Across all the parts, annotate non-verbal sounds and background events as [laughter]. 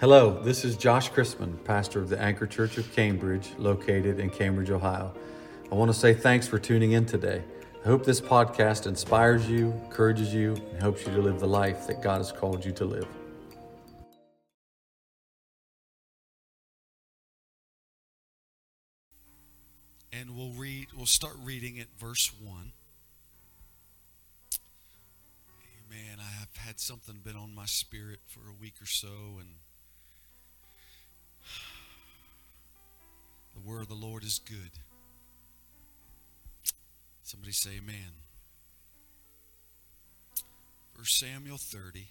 Hello, this is Josh Chrisman, pastor of the Anchor Church of Cambridge, located in Cambridge, Ohio. I want to say thanks for tuning in today. I hope this podcast inspires you, encourages you, and helps you to live the life that God has called you to live. And we'll read, we'll start reading at verse 1. Amen. I have had something been on my spirit for a week or so, and The word of the Lord is good. Somebody say amen. 1 Samuel 30,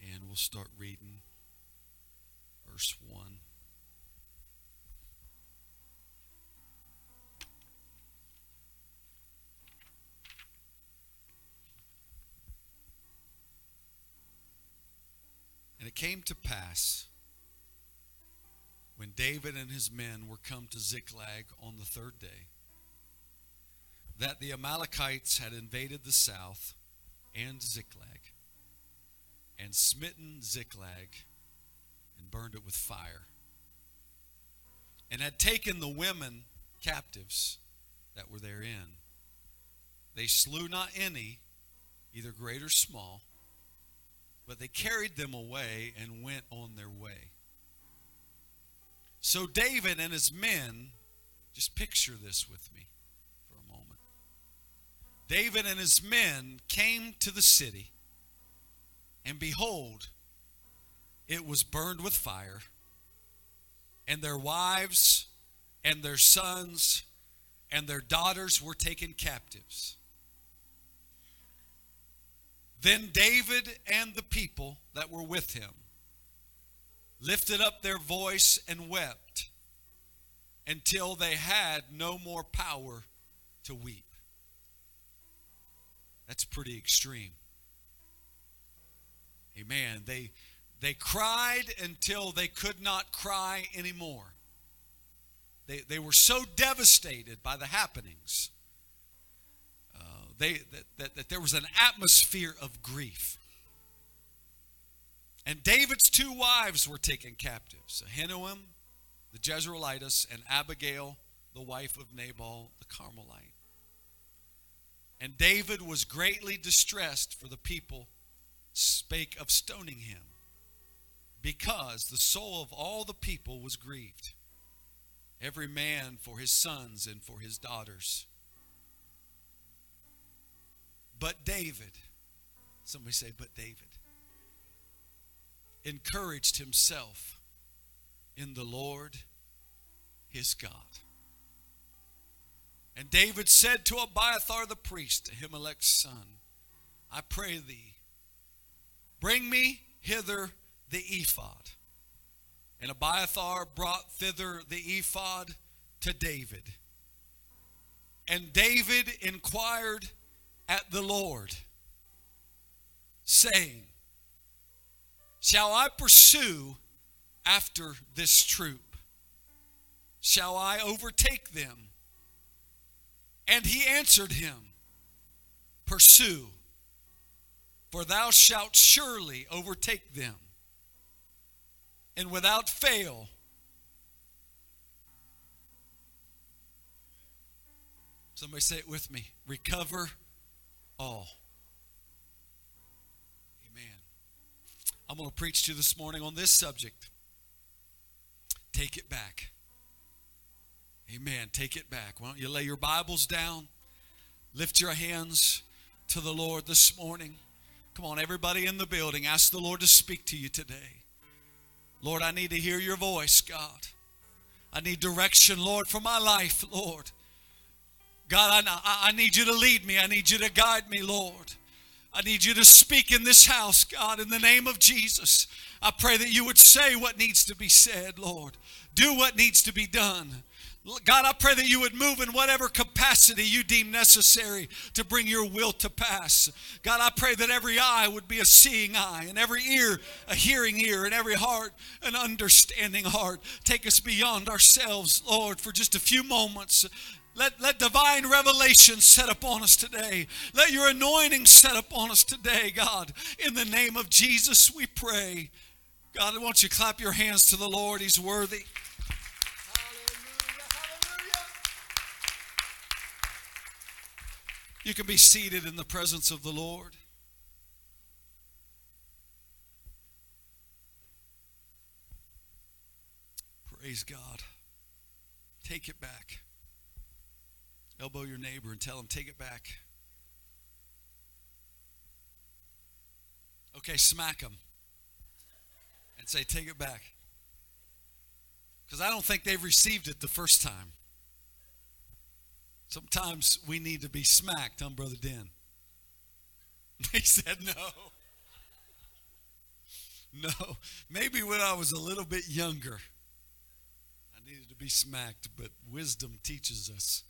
and we'll start reading verse 1. And it came to pass when David and his men were come to Ziklag on the third day, that the Amalekites had invaded the south and Ziklag, and smitten Ziklag, and burned it with fire, and had taken the women captives that were therein. They slew not any, either great or small, but they carried them away and went on their way. So David and his men, just picture this with me for a moment. David and his men came to the city, and behold, it was burned with fire, and their wives and their sons and their daughters were taken captives. Then David and the people that were with him lifted up their voice and wept until they had no more power to weep. That's pretty extreme. Amen. They they cried until they could not cry anymore. They, they were so devastated by the happenings uh, they, that, that, that there was an atmosphere of grief. And David's two wives were taken captives Ahinoam, the Jezreelitess, and Abigail, the wife of Nabal the Carmelite. And David was greatly distressed for the people spake of stoning him, because the soul of all the people was grieved, every man for his sons and for his daughters. But David, somebody say, but David encouraged himself in the Lord his God. And David said to Abiathar the priest, Ahimelech's son, I pray thee, bring me hither the ephod. And Abiathar brought thither the ephod to David. And David inquired at the Lord, saying, Shall I pursue after this troop? Shall I overtake them? And he answered him, Pursue, for thou shalt surely overtake them. And without fail, somebody say it with me recover all. I'm going to preach to you this morning on this subject. Take it back. Amen. Take it back. Why don't you lay your Bibles down? Lift your hands to the Lord this morning. Come on, everybody in the building, ask the Lord to speak to you today. Lord, I need to hear your voice, God. I need direction, Lord, for my life, Lord. God, I, I need you to lead me. I need you to guide me, Lord. I need you to speak in this house, God, in the name of Jesus. I pray that you would say what needs to be said, Lord. Do what needs to be done. God, I pray that you would move in whatever capacity you deem necessary to bring your will to pass. God, I pray that every eye would be a seeing eye, and every ear a hearing ear, and every heart an understanding heart. Take us beyond ourselves, Lord, for just a few moments. Let, let divine revelation set upon us today. Let your anointing set upon us today, God. In the name of Jesus, we pray. God, I want you to clap your hands to the Lord. He's worthy. Hallelujah. Hallelujah. You can be seated in the presence of the Lord. Praise God. Take it back. Elbow your neighbor and tell him, take it back. Okay, smack him and say, take it back. Because I don't think they've received it the first time. Sometimes we need to be smacked, huh, Brother Den? [laughs] They said no. No. Maybe when I was a little bit younger, I needed to be smacked, but wisdom teaches us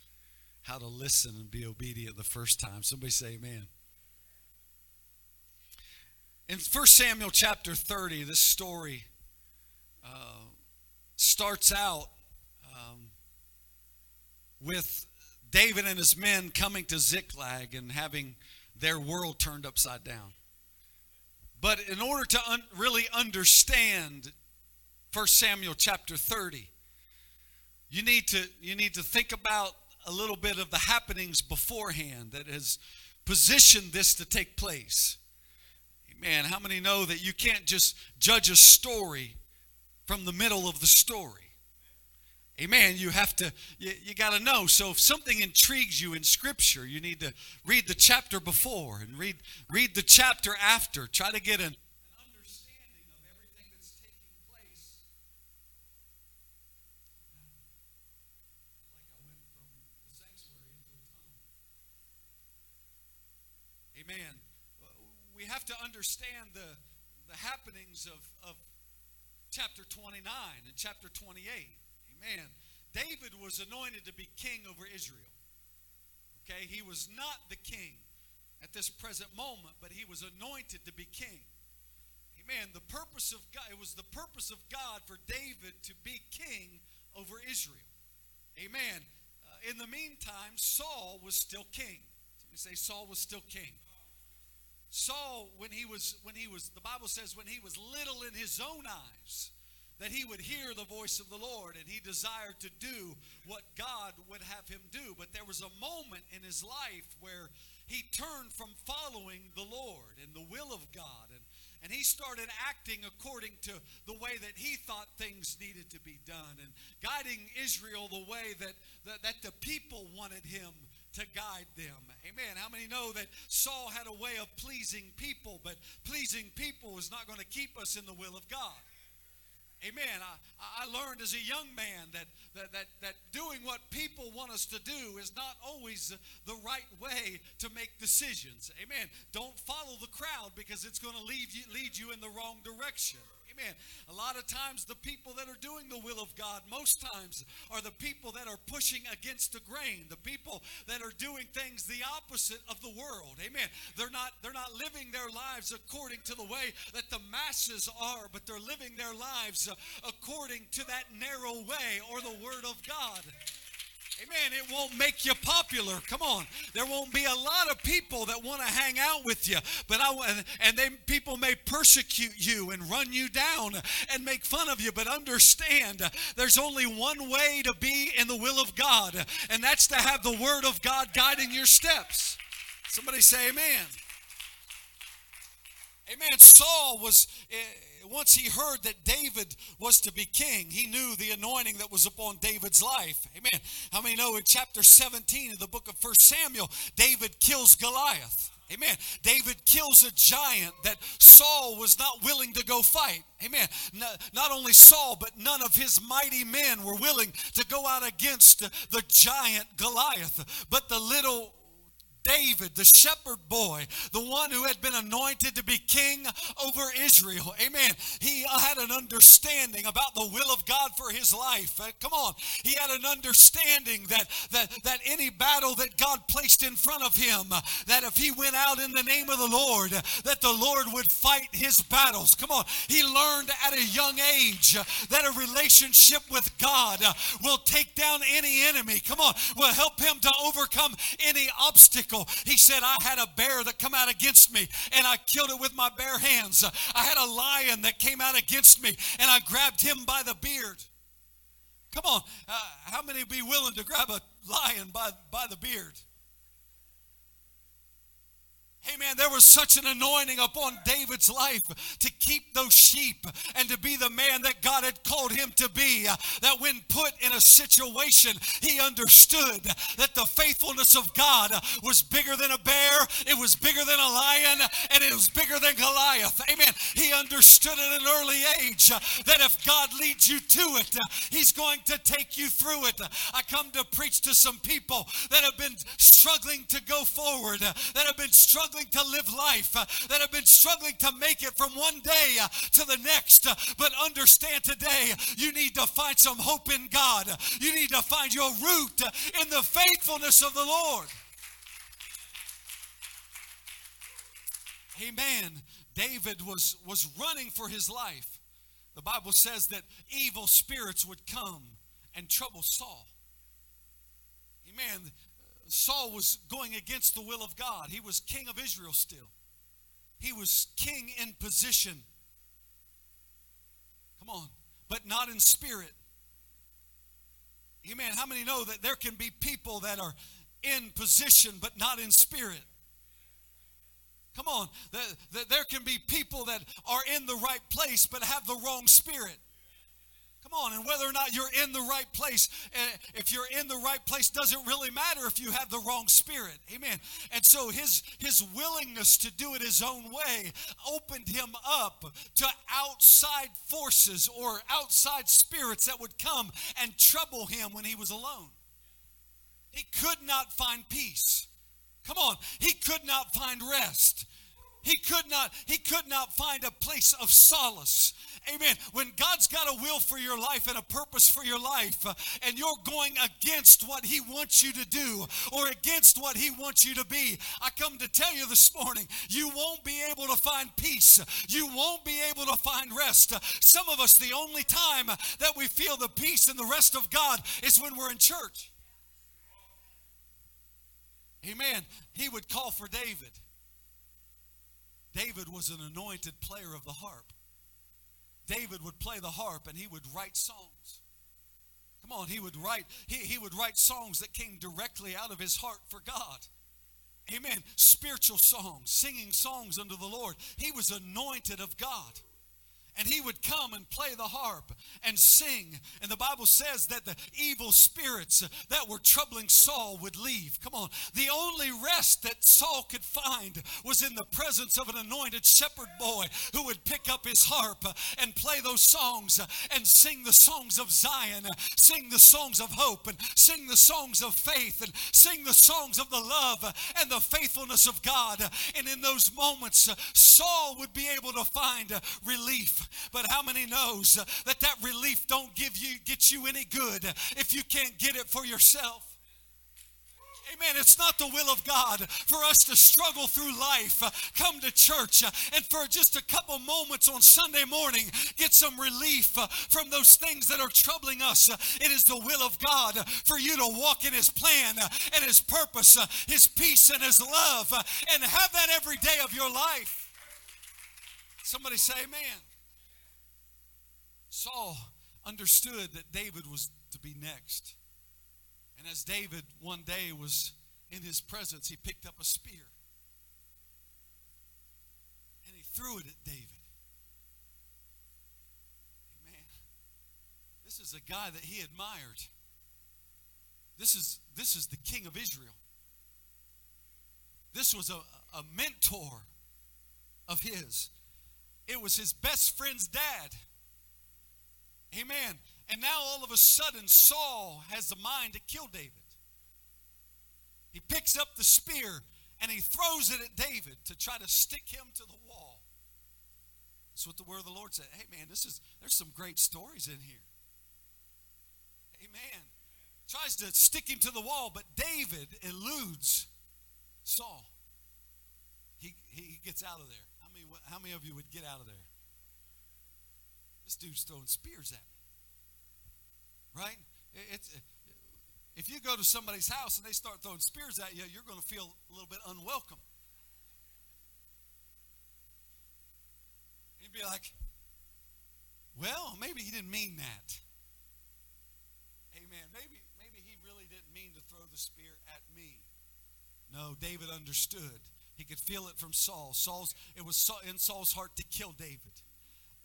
how to listen and be obedient the first time. Somebody say amen. In 1 Samuel chapter 30, this story uh, starts out um, with David and his men coming to Ziklag and having their world turned upside down. But in order to un- really understand 1 Samuel chapter 30, you need to you need to think about a little bit of the happenings beforehand that has positioned this to take place. Man, how many know that you can't just judge a story from the middle of the story? Amen. You have to, you, you got to know. So if something intrigues you in Scripture, you need to read the chapter before and read, read the chapter after. Try to get an, an understanding of everything that's taking place. Like I went from the sanctuary into a tunnel. Amen we have to understand the, the happenings of, of chapter 29 and chapter 28. Amen. David was anointed to be king over Israel. Okay, he was not the king at this present moment, but he was anointed to be king. Amen. The purpose of God, it was the purpose of God for David to be king over Israel. Amen. Uh, in the meantime, Saul was still king. Somebody say Saul was still king. Saul, when he was, when he was, the Bible says, when he was little in his own eyes, that he would hear the voice of the Lord and he desired to do what God would have him do. But there was a moment in his life where he turned from following the Lord and the will of God and, and he started acting according to the way that he thought things needed to be done and guiding Israel the way that, that, that the people wanted him to guide them. Amen. How many know that Saul had a way of pleasing people, but pleasing people is not going to keep us in the will of God? Amen. I, I learned as a young man that, that, that, that doing what people want us to do is not always the right way to make decisions. Amen. Don't follow the crowd because it's going to lead you, lead you in the wrong direction. Amen. A lot of times, the people that are doing the will of God, most times, are the people that are pushing against the grain. The people that are doing things the opposite of the world. Amen. They're not they're not living their lives according to the way that the masses are, but they're living their lives according to that narrow way or the Word of God. Amen. It won't make you popular. Come on. There won't be a lot of people that want to hang out with you, but I and they people may persecute you and run you down and make fun of you, but understand there's only one way to be in the will of God, and that's to have the word of God guiding your steps. Somebody say amen. Amen. Saul was eh, once he heard that David was to be king, he knew the anointing that was upon David's life. Amen. How many know in chapter 17 of the book of First Samuel, David kills Goliath? Amen. David kills a giant that Saul was not willing to go fight. Amen. Not only Saul, but none of his mighty men were willing to go out against the giant Goliath. But the little David, the shepherd boy, the one who had been anointed to be king over Israel. Amen. He had an understanding about the will of God for his life. Uh, come on. He had an understanding that, that, that any battle that God placed in front of him, uh, that if he went out in the name of the Lord, uh, that the Lord would fight his battles. Come on. He learned at a young age that a relationship with God will take down any enemy. Come on. Will help him to overcome any obstacle Bible. He said, I had a bear that come out against me and I killed it with my bare hands. I had a lion that came out against me and I grabbed him by the beard. Come on, uh, how many be willing to grab a lion by, by the beard? Amen. There was such an anointing upon David's life to keep those sheep and to be the man that God had called him to be. That when put in a situation, he understood that the faithfulness of God was bigger than a bear, it was bigger than a lion, and it was bigger than Goliath. Amen. He understood at an early age that if God leads you to it, he's going to take you through it. I come to preach to some people that have been struggling to go forward, that have been struggling struggling to live life, uh, that have been struggling to make it from one day uh, to the next. Uh, but understand today, you need to find some hope in God. You need to find your root in the faithfulness of the Lord. Amen. David was, was running for his life. The Bible says that evil spirits would come and trouble Saul. Amen. Saul was going against the will of God. He was king of Israel still. He was king in position. Come on, but not in spirit. Amen. How many know that there can be people that are in position but not in spirit? Come on, there can be people that are in the right place but have the wrong spirit. Come on, and whether or not you're in the right place, eh, if you're in the right place, doesn't really matter if you have the wrong spirit. Amen. And so his his willingness to do it his own way opened him up to outside forces or outside spirits that would come and trouble him when he was alone. He could not find peace. Come on, he could not find rest. He could not he could not find a place of solace. Amen. When God's got a will for your life and a purpose for your life, uh, and you're going against what He wants you to do or against what He wants you to be, I come to tell you this morning, you won't be able to find peace. You won't be able to find rest. Some of us, the only time that we feel the peace and the rest of God is when we're in church. Amen. He would call for David. David was an anointed player of the harp. David would play the harp and he would write songs. Come on, he would write he, he would write songs that came directly out of his heart for God. Amen. Spiritual songs, singing songs unto the Lord. He was anointed of God and he would come and play the harp and sing. And the Bible says that the evil spirits that were troubling Saul would leave. Come on. The only rest that Saul could find was in the presence of an anointed shepherd boy who would pick up his harp and play those songs and sing the songs of Zion, sing the songs of hope, and sing the songs of faith, and sing the songs of the love and the faithfulness of God. And in those moments, Saul would be able to find relief. But how many knows that that relief don't give you get you any good if you can't get it for yourself? Amen. It's not the will of God for us to struggle through life, come to church, and for just a couple moments on Sunday morning, get some relief from those things that are troubling us. It is the will of God for you to walk in His plan and His purpose, His peace and His love, and have that every day of your life. Somebody say, Amen. Saul understood that David was to be next. And as David one day was in his presence, he picked up a spear and he threw it at David. Amen. This is a guy that he admired. This is, this is the king of Israel. This was a, a mentor of his. It was his best friend's dad. Amen. And now all of a sudden, Saul has the mind to kill David. He picks up the spear and he throws it at David to try to stick him to the wall. That's what the word of the Lord said. Hey man, this is there's some great stories in here. Amen. Tries to stick him to the wall, but David eludes Saul. He, he gets out of there. How many, how many of you would get out of there? This dude's throwing spears at me. Right? It's, uh, if you go to somebody's house and they start throwing spears at you, you're going to feel a little bit unwelcome. You'd be like, well, maybe he didn't mean that. Amen. Maybe, maybe he really didn't mean to throw the spear at me. No, David understood. He could feel it from Saul. Saul's it was in Saul's heart to kill David.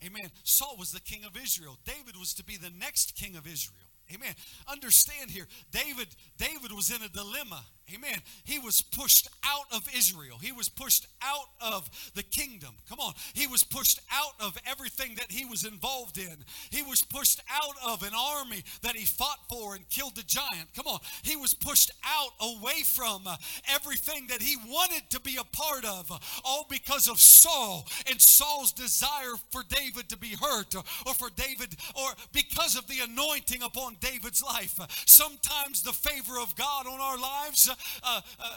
Amen. Saul was the king of Israel. David was to be the next king of Israel. Amen. Understand here, David David was in a dilemma. Amen. He was pushed out of Israel. He was pushed out of the kingdom. Come on. He was pushed out of everything that he was involved in. He was pushed out of an army that he fought for and killed the giant. Come on. He was pushed out away from everything that he wanted to be a part of, all because of Saul and Saul's desire for David to be hurt or, or for David or because of the anointing upon David's life. Sometimes the favor of God on our lives uh, uh,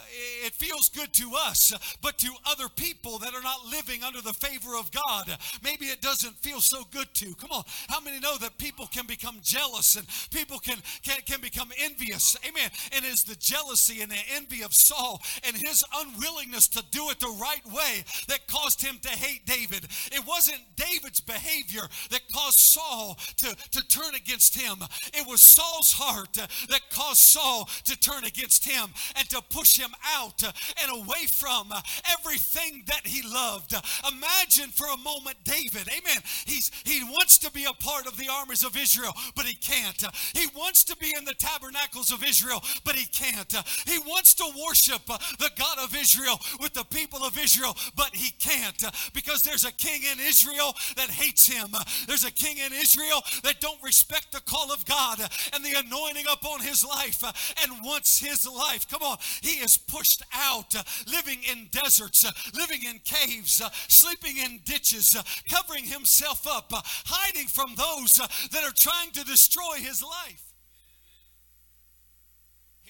it feels good to us, but to other people that are not living under the favor of God, maybe it doesn't feel so good to. Come on, how many know that people can become jealous and people can can, can become envious? Amen. And it's the jealousy and the envy of Saul and his unwillingness to do it the right way that caused him to hate David. It wasn't David's behavior that caused Saul to, to turn against him. It was Saul's heart that caused Saul to turn against him and to push him out and away from everything that he loved. Imagine for a moment David, amen. He's he wants to be a part of the armies of Israel, but he can't. He wants to be in the tabernacles of Israel, but he can't. He wants to worship the God of Israel with the people of Israel, but he can't because there's a king in Israel that hates him. There's a king in Israel that don't respect the call of God and the anointing upon his life and wants his life. Come on. He is pushed out, uh, living in deserts, uh, living in caves, uh, sleeping in ditches, uh, covering himself up, uh, hiding from those uh, that are trying to destroy his life.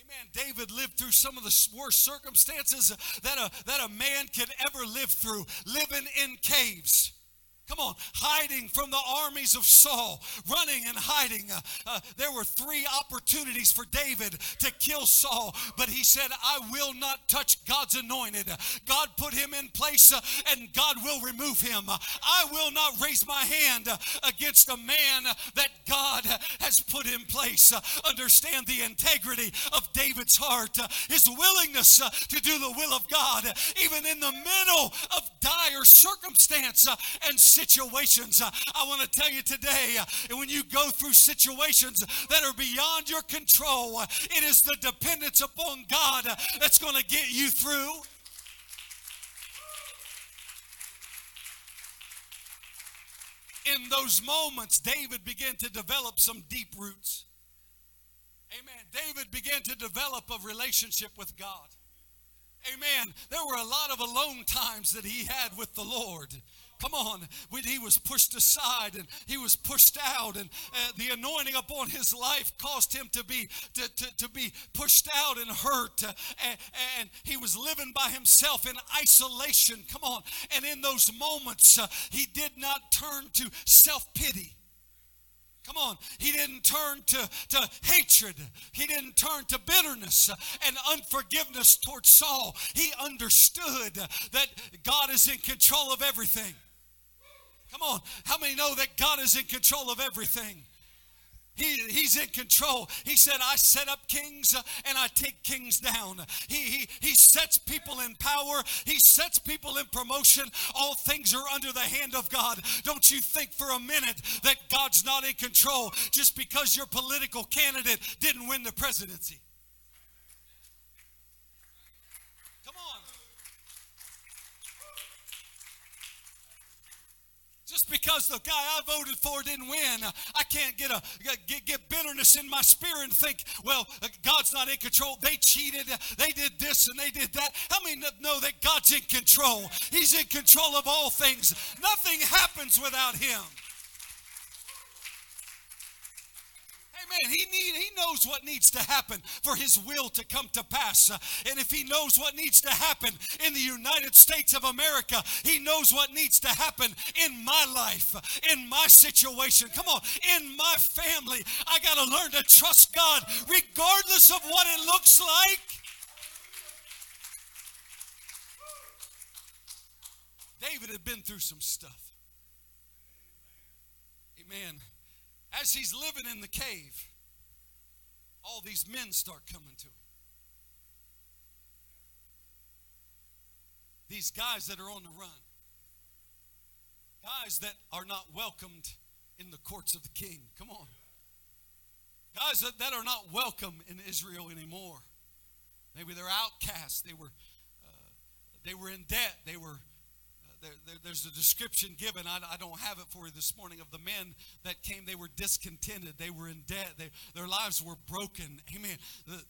Amen. David lived through some of the worst circumstances that a, that a man could ever live through, living in caves. Come on, hiding from the armies of Saul, running and hiding. Uh, uh, there were three opportunities for David to kill Saul, but he said, I will not touch God's anointed. God put him in place uh, and God will remove him. I will not raise my hand uh, against a man that God has put in place. Uh, understand the integrity of David's heart, uh, his willingness to do the will of God, even in the middle of dire circumstance and situations. I want to tell you today, uh, when you go through situations that are beyond your control, it is the dependence upon God that's going to get you through. in those moments, David began to develop some deep roots. Amen. David began to develop a relationship with God. Amen. There were a lot of alone times that he had with the Lord. Come on. When he was pushed aside and he was pushed out, and uh, the anointing upon his life caused him to be to, to, to be pushed out and hurt. Uh, and, and, he was living by himself in isolation. Come on. And in those moments, uh, he did not turn to self pity. Come on. He didn't turn to, to hatred. He didn't turn to bitterness and unforgiveness towards Saul. He understood that God is in control of everything. Come on. How many know that God is in control of everything? He, he's in control. He said, I set up kings uh, and I take kings down. He, he, he sets people in power, He sets people in promotion. All things are under the hand of God. Don't you think for a minute that God's not in control just because your political candidate didn't win the presidency. Just because the guy I voted for didn't win, I can't get a get, get bitterness in my spirit and think, well, God's not in control. They cheated, they did this and they did that. How many know that God's in control? He's in control of all things. Nothing happens without him. Amen. He need he knows what needs to happen for his will to come to pass. And if he knows what needs to happen in the United States of America, he knows what needs to happen in my life, in my situation. Come on, in my family. I got to learn to trust God regardless of what it looks like. David had been through some stuff. Amen. As he's living in the cave, all these men start coming to him. These guys that are on the run, guys that are not welcomed in the courts of the king. Come on. Guys that, that are not welcome in Israel anymore. Maybe they're outcasts. They were, uh, they were in debt. They were there, there, there's a description given. I, I, don't have it for you this morning of the men that came. They were discontented. They were in debt. They, their lives were broken. Amen. The,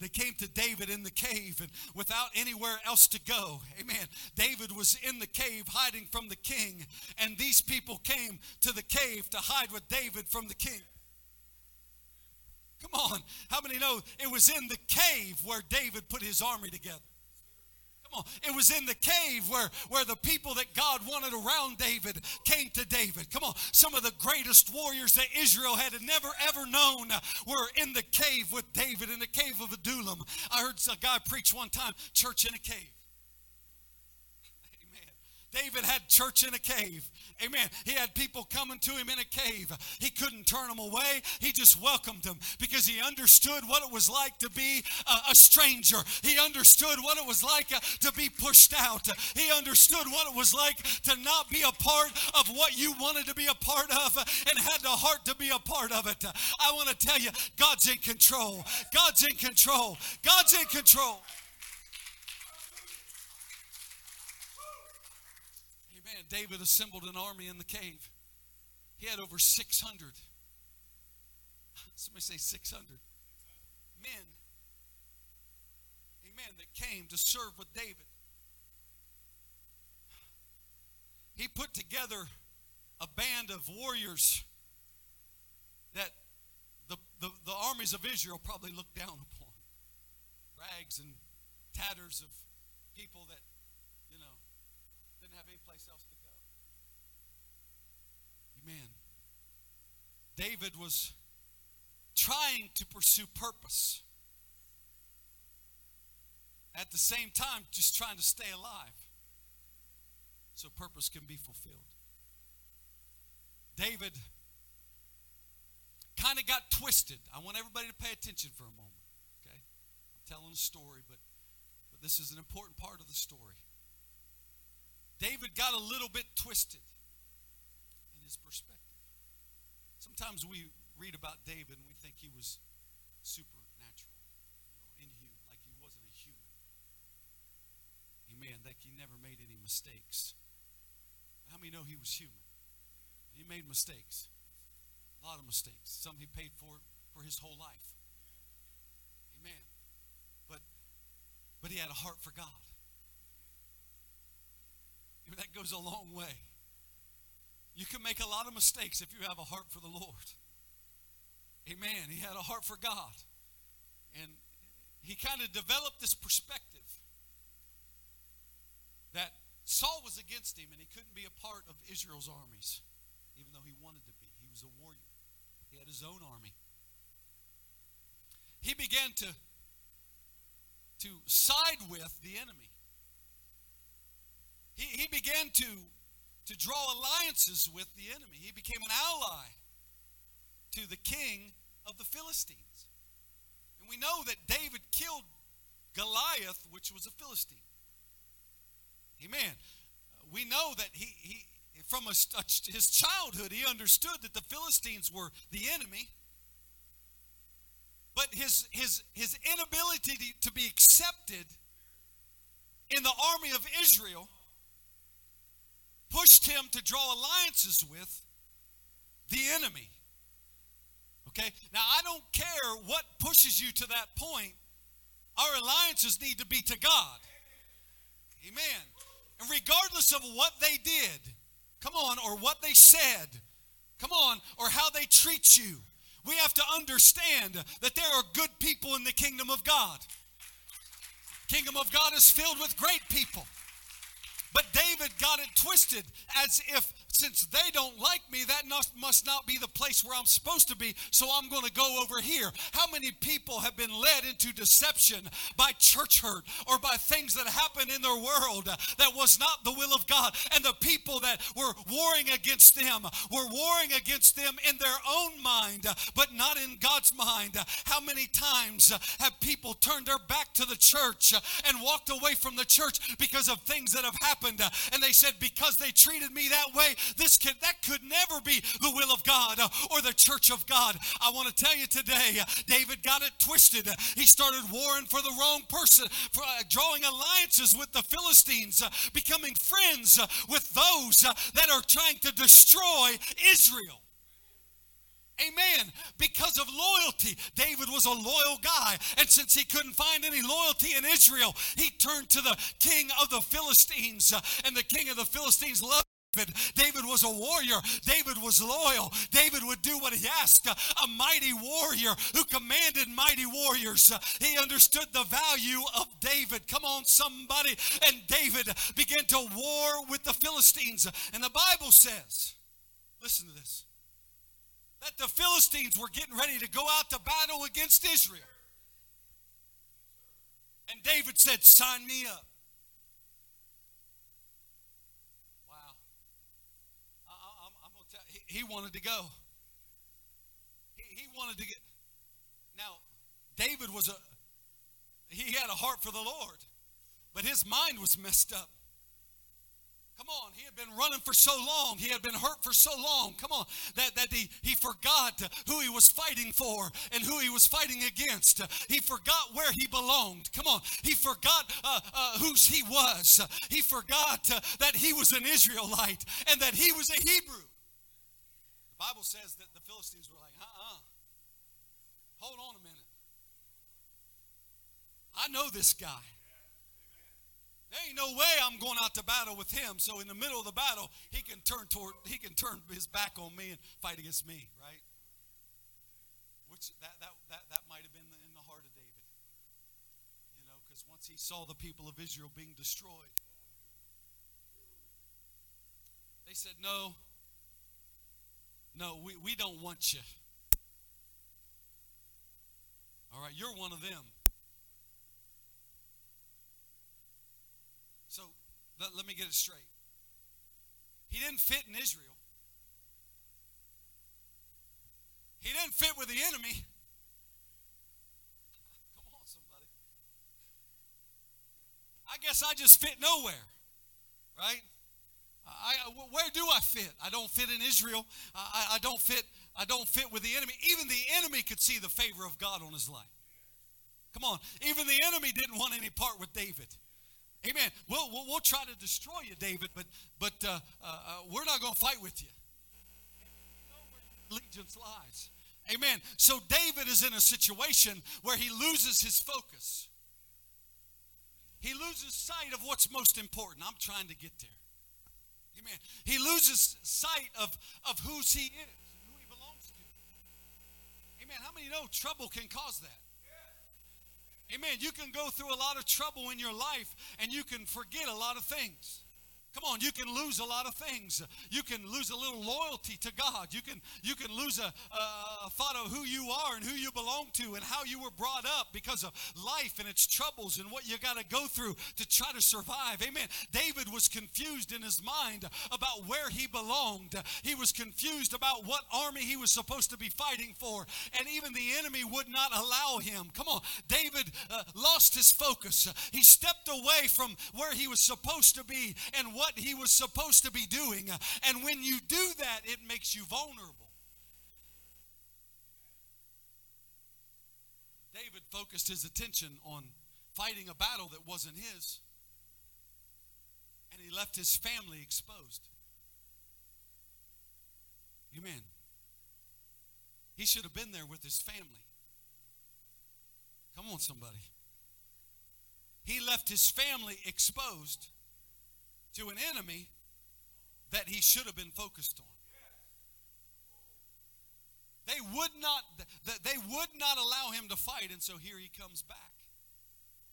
they came to David in the cave and without anywhere else to go. Amen. David was in the cave hiding from the king, and these people came to the cave to hide with David from the king. Come on. How many know it was in the cave where David put his army together? It was in the cave where, where the people that God wanted around David came to David. Come on. Some of the greatest warriors that Israel had never ever known were in the cave with David in the cave of Adullam. I heard a guy preach one time, church in a cave. [laughs] Amen. David had church in a cave. Amen. He had people coming to him in a cave. He couldn't turn them away. He just welcomed them because he understood what it was like to be a, a stranger. He understood what it was like uh, to be pushed out. He understood what it was like to not be a part of what you wanted to be a part of and had the heart to be a part of it. I want to tell you, God's in control. God's in control. God's in control. David assembled an army in the cave. He had over 600. [laughs] Somebody say 600 men. Amen. That came to serve with David. He put together a band of warriors that the, the, the armies of Israel probably looked down upon. Rags and tatters of people that Amen. David was trying to pursue purpose. At the same time, just trying to stay alive so purpose can be fulfilled. David kind of got twisted. I want everybody to pay attention for a moment. Okay? I'm telling a story, but, but this is an important part of the story. David got a little bit twisted his perspective. Sometimes we read about David and we think he was supernatural, you know, inhuman, like he wasn't a human. Amen. Like he never made any mistakes. How many know he was human? He made mistakes. A lot of mistakes. Some he paid for for his whole life. Amen. But but he had a heart for God. That goes a long way. You can make a lot of mistakes if you have a heart for the Lord. Amen. He had a heart for God. And he kind of developed this perspective that Saul was against him and he couldn't be a part of Israel's armies, even though he wanted to be. He was a warrior, he had his own army. He began to, to side with the enemy. He, he began to to draw alliances with the enemy. He became an ally to the king of the Philistines. And we know that David killed Goliath, which was a Philistine. Amen. We know that he, he from a, his childhood, he understood that the Philistines were the enemy. But his, his, his inability to be accepted in the army of Israel pushed him to draw alliances with the enemy. Okay? Now, I don't care what pushes you to that point, our alliances need to be to God. Amen. And regardless of what they did, come on, or what they said, come on, or how they treat you, we have to understand that there are good people in the kingdom of God. Kingdom of God is filled with great people. But David got it twisted as if since they don't like me, that must not be the place where I'm supposed to be, so I'm going to go over here. How many people have been led into deception by church hurt or by things that happen in their world that was not the will of God? And the people that were warring against them were warring against them in their own mind, but not in God's mind. How many times have people turned their back to the church and walked away from the church because of things that have happened? And they said, Because they treated me that way, this could that could never be the will of God uh, or the church of God. I want to tell you today, uh, David got it twisted. He started warring for the wrong person, uh, drawing alliances with the Philistines, becoming friends with those that are trying to destroy Israel. Amen. Because of loyalty. David was a loyal guy. And since he couldn't find any loyalty in Israel, he turned to the king of the Philistines. And the king of the Philistines loved David. Was a warrior. David was loyal. David would do what he asked. A mighty warrior who commanded mighty warriors. He understood the value of David. Come on, somebody. And David began to war with the Philistines. And the Bible says, listen to this, that the Philistines were getting ready to go out to battle against Israel. And David said, Sign me up. He wanted to go. He, he wanted to get. Now, David was a, he had a heart for the Lord, but his mind was messed up. Come on, he had been running for so long. He had been hurt for so long. Come on, that, that he, he forgot who he was fighting for and who he was fighting against. He forgot where he belonged. Come on, he forgot uh, uh, whose he was. He forgot uh, that he was an Israelite and that he was a Hebrew. The Bible says that the Philistines were like, uh uh-uh. uh Hold on a minute. I know this guy. There ain't no way I'm going out to battle with him. So in the middle of the battle, he can turn toward he can turn his back on me and fight against me, right? Which that that that, that might have been in the heart of David. You know, because once he saw the people of Israel being destroyed, they said, No, no, we, we don't want you. All right, you're one of them. So let, let me get it straight. He didn't fit in Israel. He didn't fit with the enemy. [laughs] Come on, somebody. I guess I just fit nowhere, right? I, where do I fit? I don't fit in Israel. I, I don't fit. I don't fit with the enemy. Even the enemy could see the favor of God on his life. Come on. Even the enemy didn't want any part with David. Amen. We'll, we'll, we'll try to destroy you, David, but, but uh, uh, uh we're not going to fight with you. allegiance lies. Amen. So David is in a situation where he loses his focus. He loses sight of what's most important. I'm trying to get there. Amen. He loses sight of, of whose he is and who he belongs to. Amen. How many know trouble can cause that? Amen. You can go through a lot of trouble in your life and you can forget a lot of things. Come on, you can lose a lot of things. You can lose a little loyalty to God. You can you can lose a, a, thought of who you are and who you belong to and how you were brought up because of life and its troubles and what you got to go through to try to survive. Amen. David was confused in his mind about where he belonged. He was confused about what army he was supposed to be fighting for, and even the enemy would not allow him. Come on, David uh, lost his focus. He stepped away from where he was supposed to be and what what he was supposed to be doing. And when you do that, it makes you vulnerable. David focused his attention on fighting a battle that wasn't his, and he left his family exposed. Amen. He should have been there with his family. Come on, somebody. He left his family exposed to an enemy that he should have been focused on. They would not they would not allow him to fight, and so here he comes back.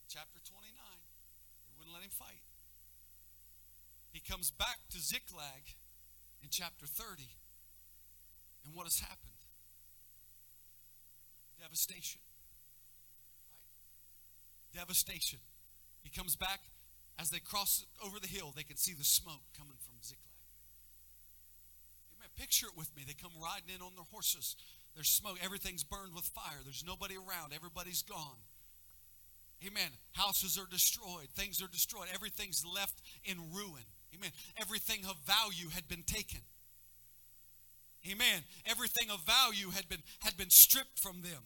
Chapter 29. They wouldn't let him fight. He comes back to Ziklag in chapter 30. And what has happened? Devastation. Right? Devastation. He comes back. As they cross over the hill, they can see the smoke coming from Ziklag. Amen. Picture it with me. They come riding in on their horses. There's smoke. Everything's burned with fire. There's nobody around. Everybody's gone. Amen. Houses are destroyed. Things are destroyed. Everything's left in ruin. Amen. Everything of value had been taken. Amen. Everything of value had been had been stripped from them.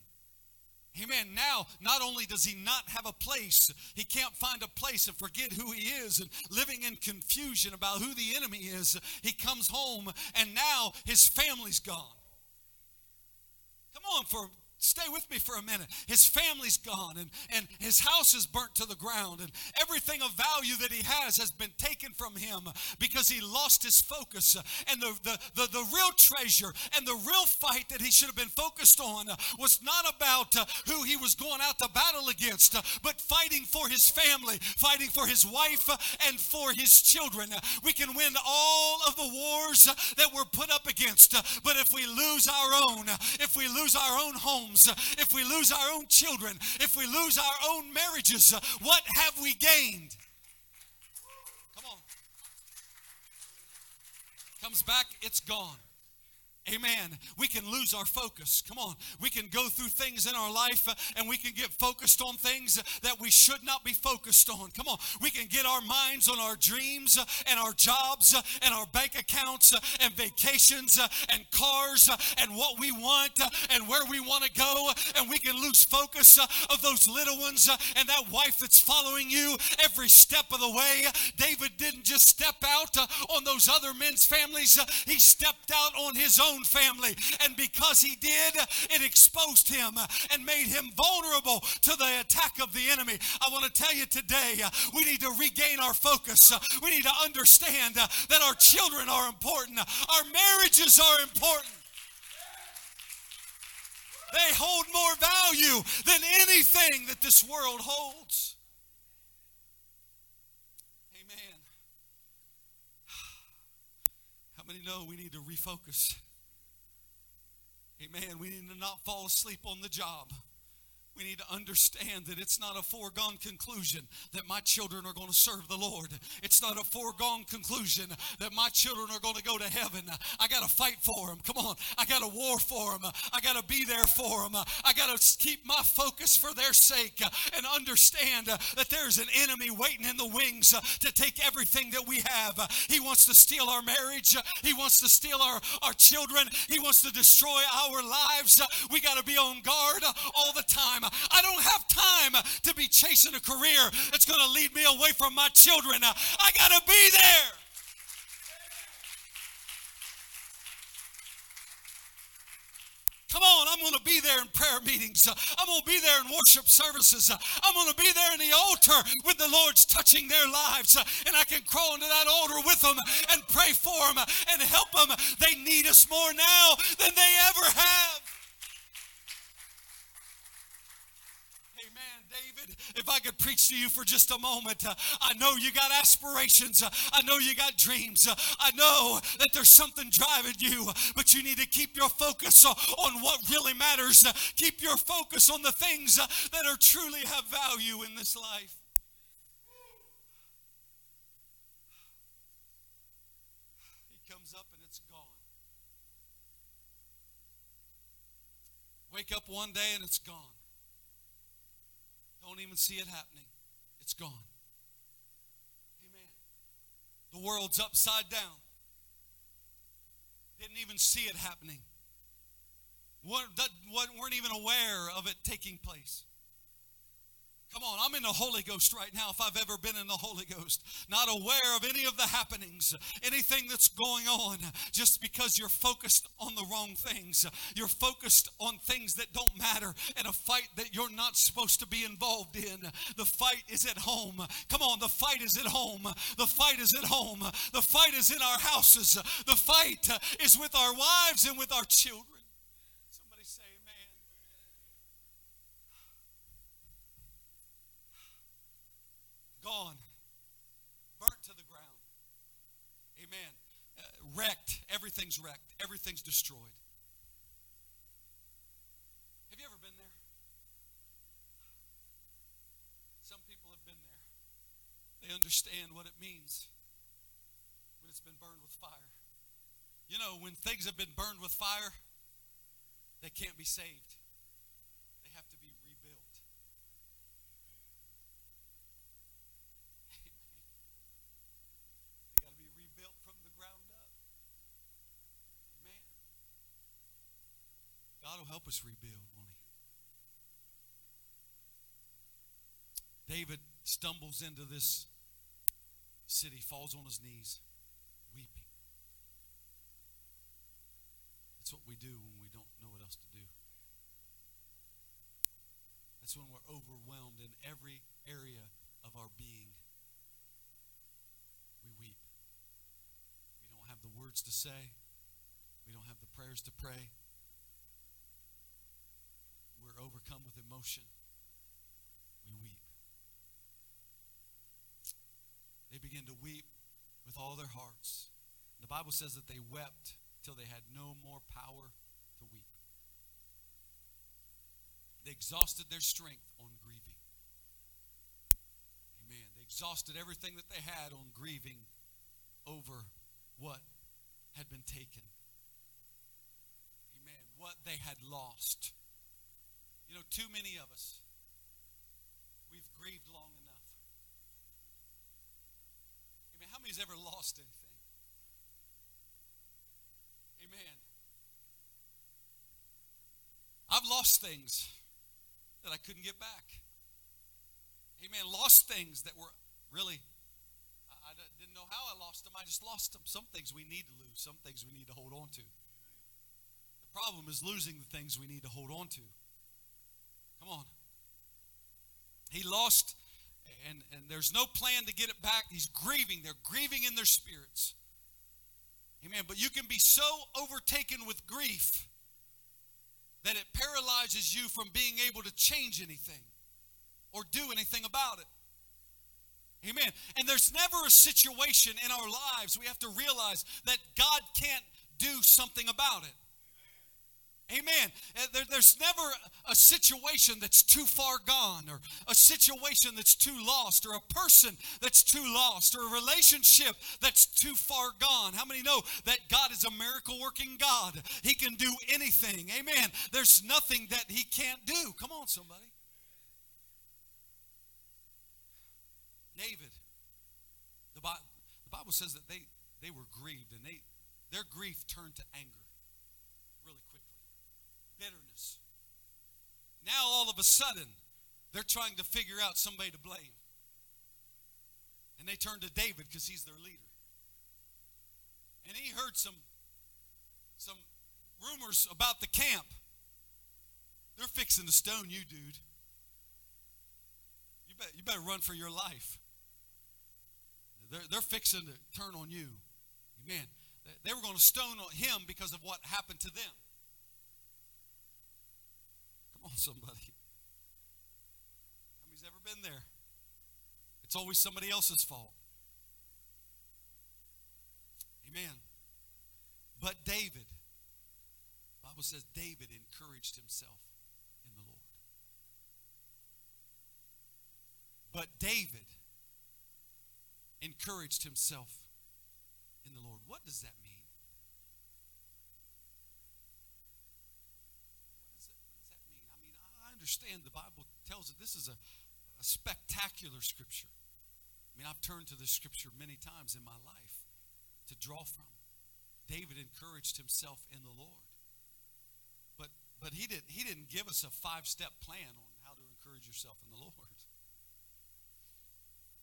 Amen. Now, not only does he not have a place, he can't find a place and forget who he is and living in confusion about who the enemy is. He comes home and now his family's gone. Come on, for Stay with me for a minute. His family's gone and, and his house is burnt to the ground, and everything of value that he has has been taken from him because he lost his focus. And the, the, the, the real treasure and the real fight that he should have been focused on was not about uh, who he was going out to battle against, uh, but fighting for his family, fighting for his wife uh, and for his children. We can win all of the wars that we're put up against, but if we lose our own, if we lose our own home, homes, if we lose our own children, if we lose our own marriages, what have we gained? Come on. Comes back, it's gone. Amen. We can lose our focus. Come on. We can go through things in our life uh, and we can get focused on things that we should not be focused on. Come on. We can get our minds on our dreams uh, and our jobs uh, and our bank accounts uh, and vacations uh, and cars uh, and what we want and where we want to go. And we can lose focus of those little ones and that wife that's following you every step of the way. David didn't just step out on those other men's families, he stepped out on his own own family. And because he did, it exposed him and made him vulnerable to the attack of the enemy. I want to tell you today, uh, we need to regain our focus. Uh, we need to understand uh, that our children are important, our marriages are important. They hold more value than anything that this world holds. Amen. [sighs] How many know we need to refocus? Amen. We need to not fall asleep on the job we need to understand that it's not a foregone conclusion that my children are going to serve the Lord. It's not a foregone conclusion that my children are going to go to heaven. I got to fight for them. Come on. I got to war for them. I got to be there for them. I got to keep my focus for their sake uh, and understand uh, that there's an enemy waiting in the wings uh, to take everything that we have. He wants to steal our marriage. He wants to steal our, our children. He wants to destroy our lives. We got to be on guard all the time. I don't have time to be chasing a career that's going to lead me away from my children. I got to be there. Come on, I'm going to be there in prayer meetings. I'm going to be there in worship services. I'm going to be there in the altar when the Lord's touching their lives. And I can crawl into that altar with them and pray for them and help them. They need us more now than they ever have. If I could preach to you for just a moment, uh, I know you got aspirations. Uh, I know you got dreams. Uh, I know that there's something driving you, but you need to keep your focus on what really matters. Uh, keep your focus on the things uh, that are truly have value in this life. He comes up and it's gone. Wake up one day and it's gone. Don't even see it happening. It's gone. Amen. The world's upside down. Didn't even see it happening. weren't even aware of it taking place. Come on, I'm in the Holy Ghost right now if I've ever been in the Holy Ghost. Not aware of any of the happenings, anything that's going on, just because you're focused on the wrong things. You're focused on things that don't matter in a fight that you're not supposed to be involved in. The fight is at home. Come on, the fight is at home. The fight is at home. The fight is in our houses. The fight is with our wives and with our children. Somebody gone, burnt to the ground. Amen. Uh, wrecked. Everything's wrecked. Everything's destroyed. Have you ever been there? Some people have been there. They understand what it means when it's been burned with fire. You know, when things have been burned with fire, they can't be saved. They have to be rebuilt. Amen. They got to be rebuilt from the ground up. Amen. God will help us rebuild, won't He? David stumbles into this city, falls on his knees, weeping. That's what we do when we don't know what else to do. That's when we're overwhelmed in every area of our being. We weep. We don't have the words to say, we don't have the prayers to pray. We're overcome with emotion. We weep. They begin to weep with all their hearts. The Bible says that they wept till they had no more power to weep. They exhausted their strength on grieving. Amen. They exhausted everything that they had on grieving over what had been taken. Amen. What they had lost. You know, too many of us, we've grieved long enough. Amen. How many's ever lost anything? Amen. I've lost things that I couldn't get back. Amen. Lost things that were really, I, I didn't know how I lost them. I just lost them. Some things we need to lose, some things we need to hold on to. The problem is losing the things we need to hold on to. Come on. He lost, and, and there's no plan to get it back. He's grieving. They're grieving in their spirits. Amen. But you can be so overtaken with grief that it paralyzes you from being able to change anything or do anything about it. Amen. And there's never a situation in our lives we have to realize that God can't do something about it. Amen. Uh, there, there's never a situation that's too far gone, or a situation that's too lost, or a person that's too lost, or a relationship that's too far gone. How many know that God is a miracle working God? He can do anything. Amen. There's nothing that He can't do. Come on, somebody. David, the Bible, the Bible says that they, they were grieved, and they, their grief turned to anger bitterness. Now, all of a sudden, they're trying to figure out somebody to blame. And they turn to David because he's their leader. And he heard some, some rumors about the camp. They're fixing to stone you, dude. You, bet, you better run for your life. They're, they're fixing to turn on you. Amen. They were going to stone him because of what happened to them on, somebody. Many's ever been there? It's always somebody else's fault. Amen. But David, Bible says David encouraged himself in the Lord. But David encouraged himself in the Lord. What does that mean? Understand the Bible tells it this is a, a spectacular scripture. I mean, I've turned to this scripture many times in my life to draw from. David encouraged himself in the Lord. But but he didn't he didn't give us a five-step plan on how to encourage yourself in the Lord. [laughs]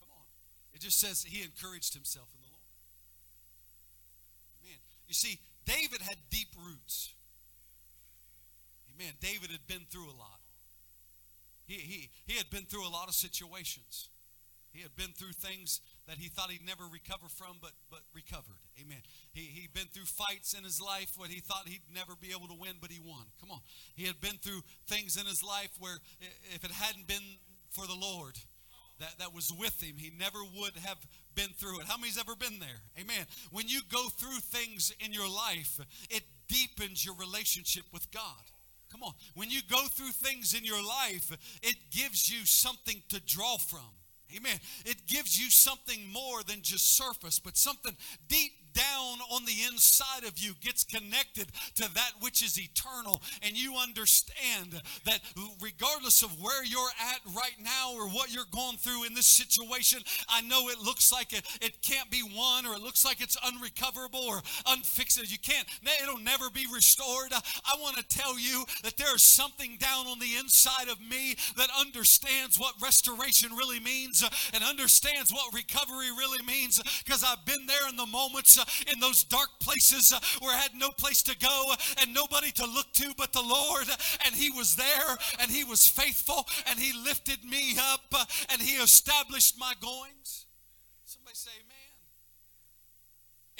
Come on. It just says he encouraged himself in the Lord. Amen. You see, David had deep roots. Amen. David had been through a lot. He, he, he had been through a lot of situations. He had been through things that he thought he'd never recover from, but, but recovered. Amen. He, he'd been through fights in his life where he thought he'd never be able to win, but he won. Come on. He had been through things in his life where if it hadn't been for the Lord, that, that was with him, he never would have been through it. How many's ever been there? Amen. When you go through things in your life, it deepens your relationship with God. Come on. When you go through things in your life, it gives you something to draw from. Amen. It gives you something more than just surface, but something deep down on the inside of you gets connected to that which is eternal. And you understand that regardless of where you're at right now or what you're going through in this situation, I know it looks like it, it can't be won or it looks like it's unrecoverable or unfixable. You can't, it'll never be restored. I want to tell you that there's something down on the inside of me that understands what restoration really means and understands what recovery really means because I've been there in the moments in those dark places uh, where I had no place to go and nobody to look to but the Lord. And He was there and He was faithful and He lifted me up uh, and He established my goings. Somebody say, Amen.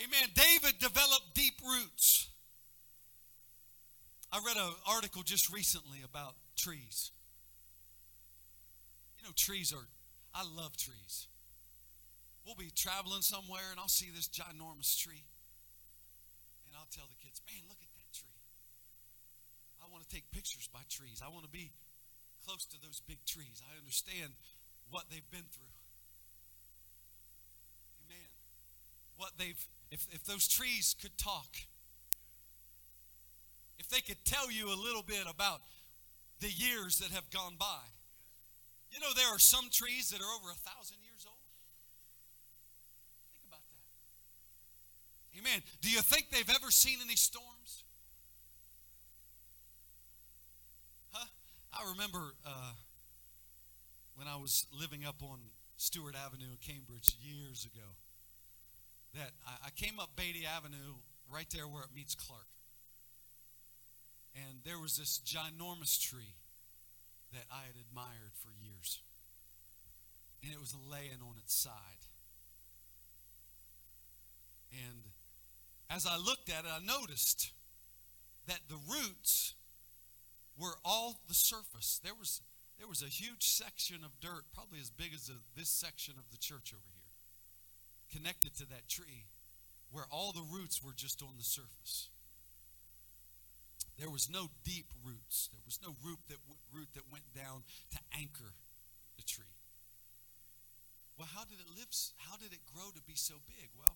Amen. David developed deep roots. I read an article just recently about trees. You know, trees are, I love trees. We'll be traveling somewhere and I'll see this ginormous tree. And I'll tell the kids, man, look at that tree. I want to take pictures by trees. I want to be close to those big trees. I understand what they've been through. Amen. What they've, if, if those trees could talk, if they could tell you a little bit about the years that have gone by. You know, there are some trees that are over a thousand years Amen. Do you think they've ever seen any storms? Huh? I remember uh, when I was living up on Stewart Avenue in Cambridge years ago that I, I came up Beatty Avenue right there where it meets Clark. And there was this ginormous tree that I had admired for years. And it was laying on its side. And as I looked at it, I noticed that the roots were all the surface. There was, there was a huge section of dirt, probably as big as a, this section of the church over here, connected to that tree, where all the roots were just on the surface. There was no deep roots. There was no root that, root that went down to anchor the tree. Well, how did it live? How did it grow to be so big? Well,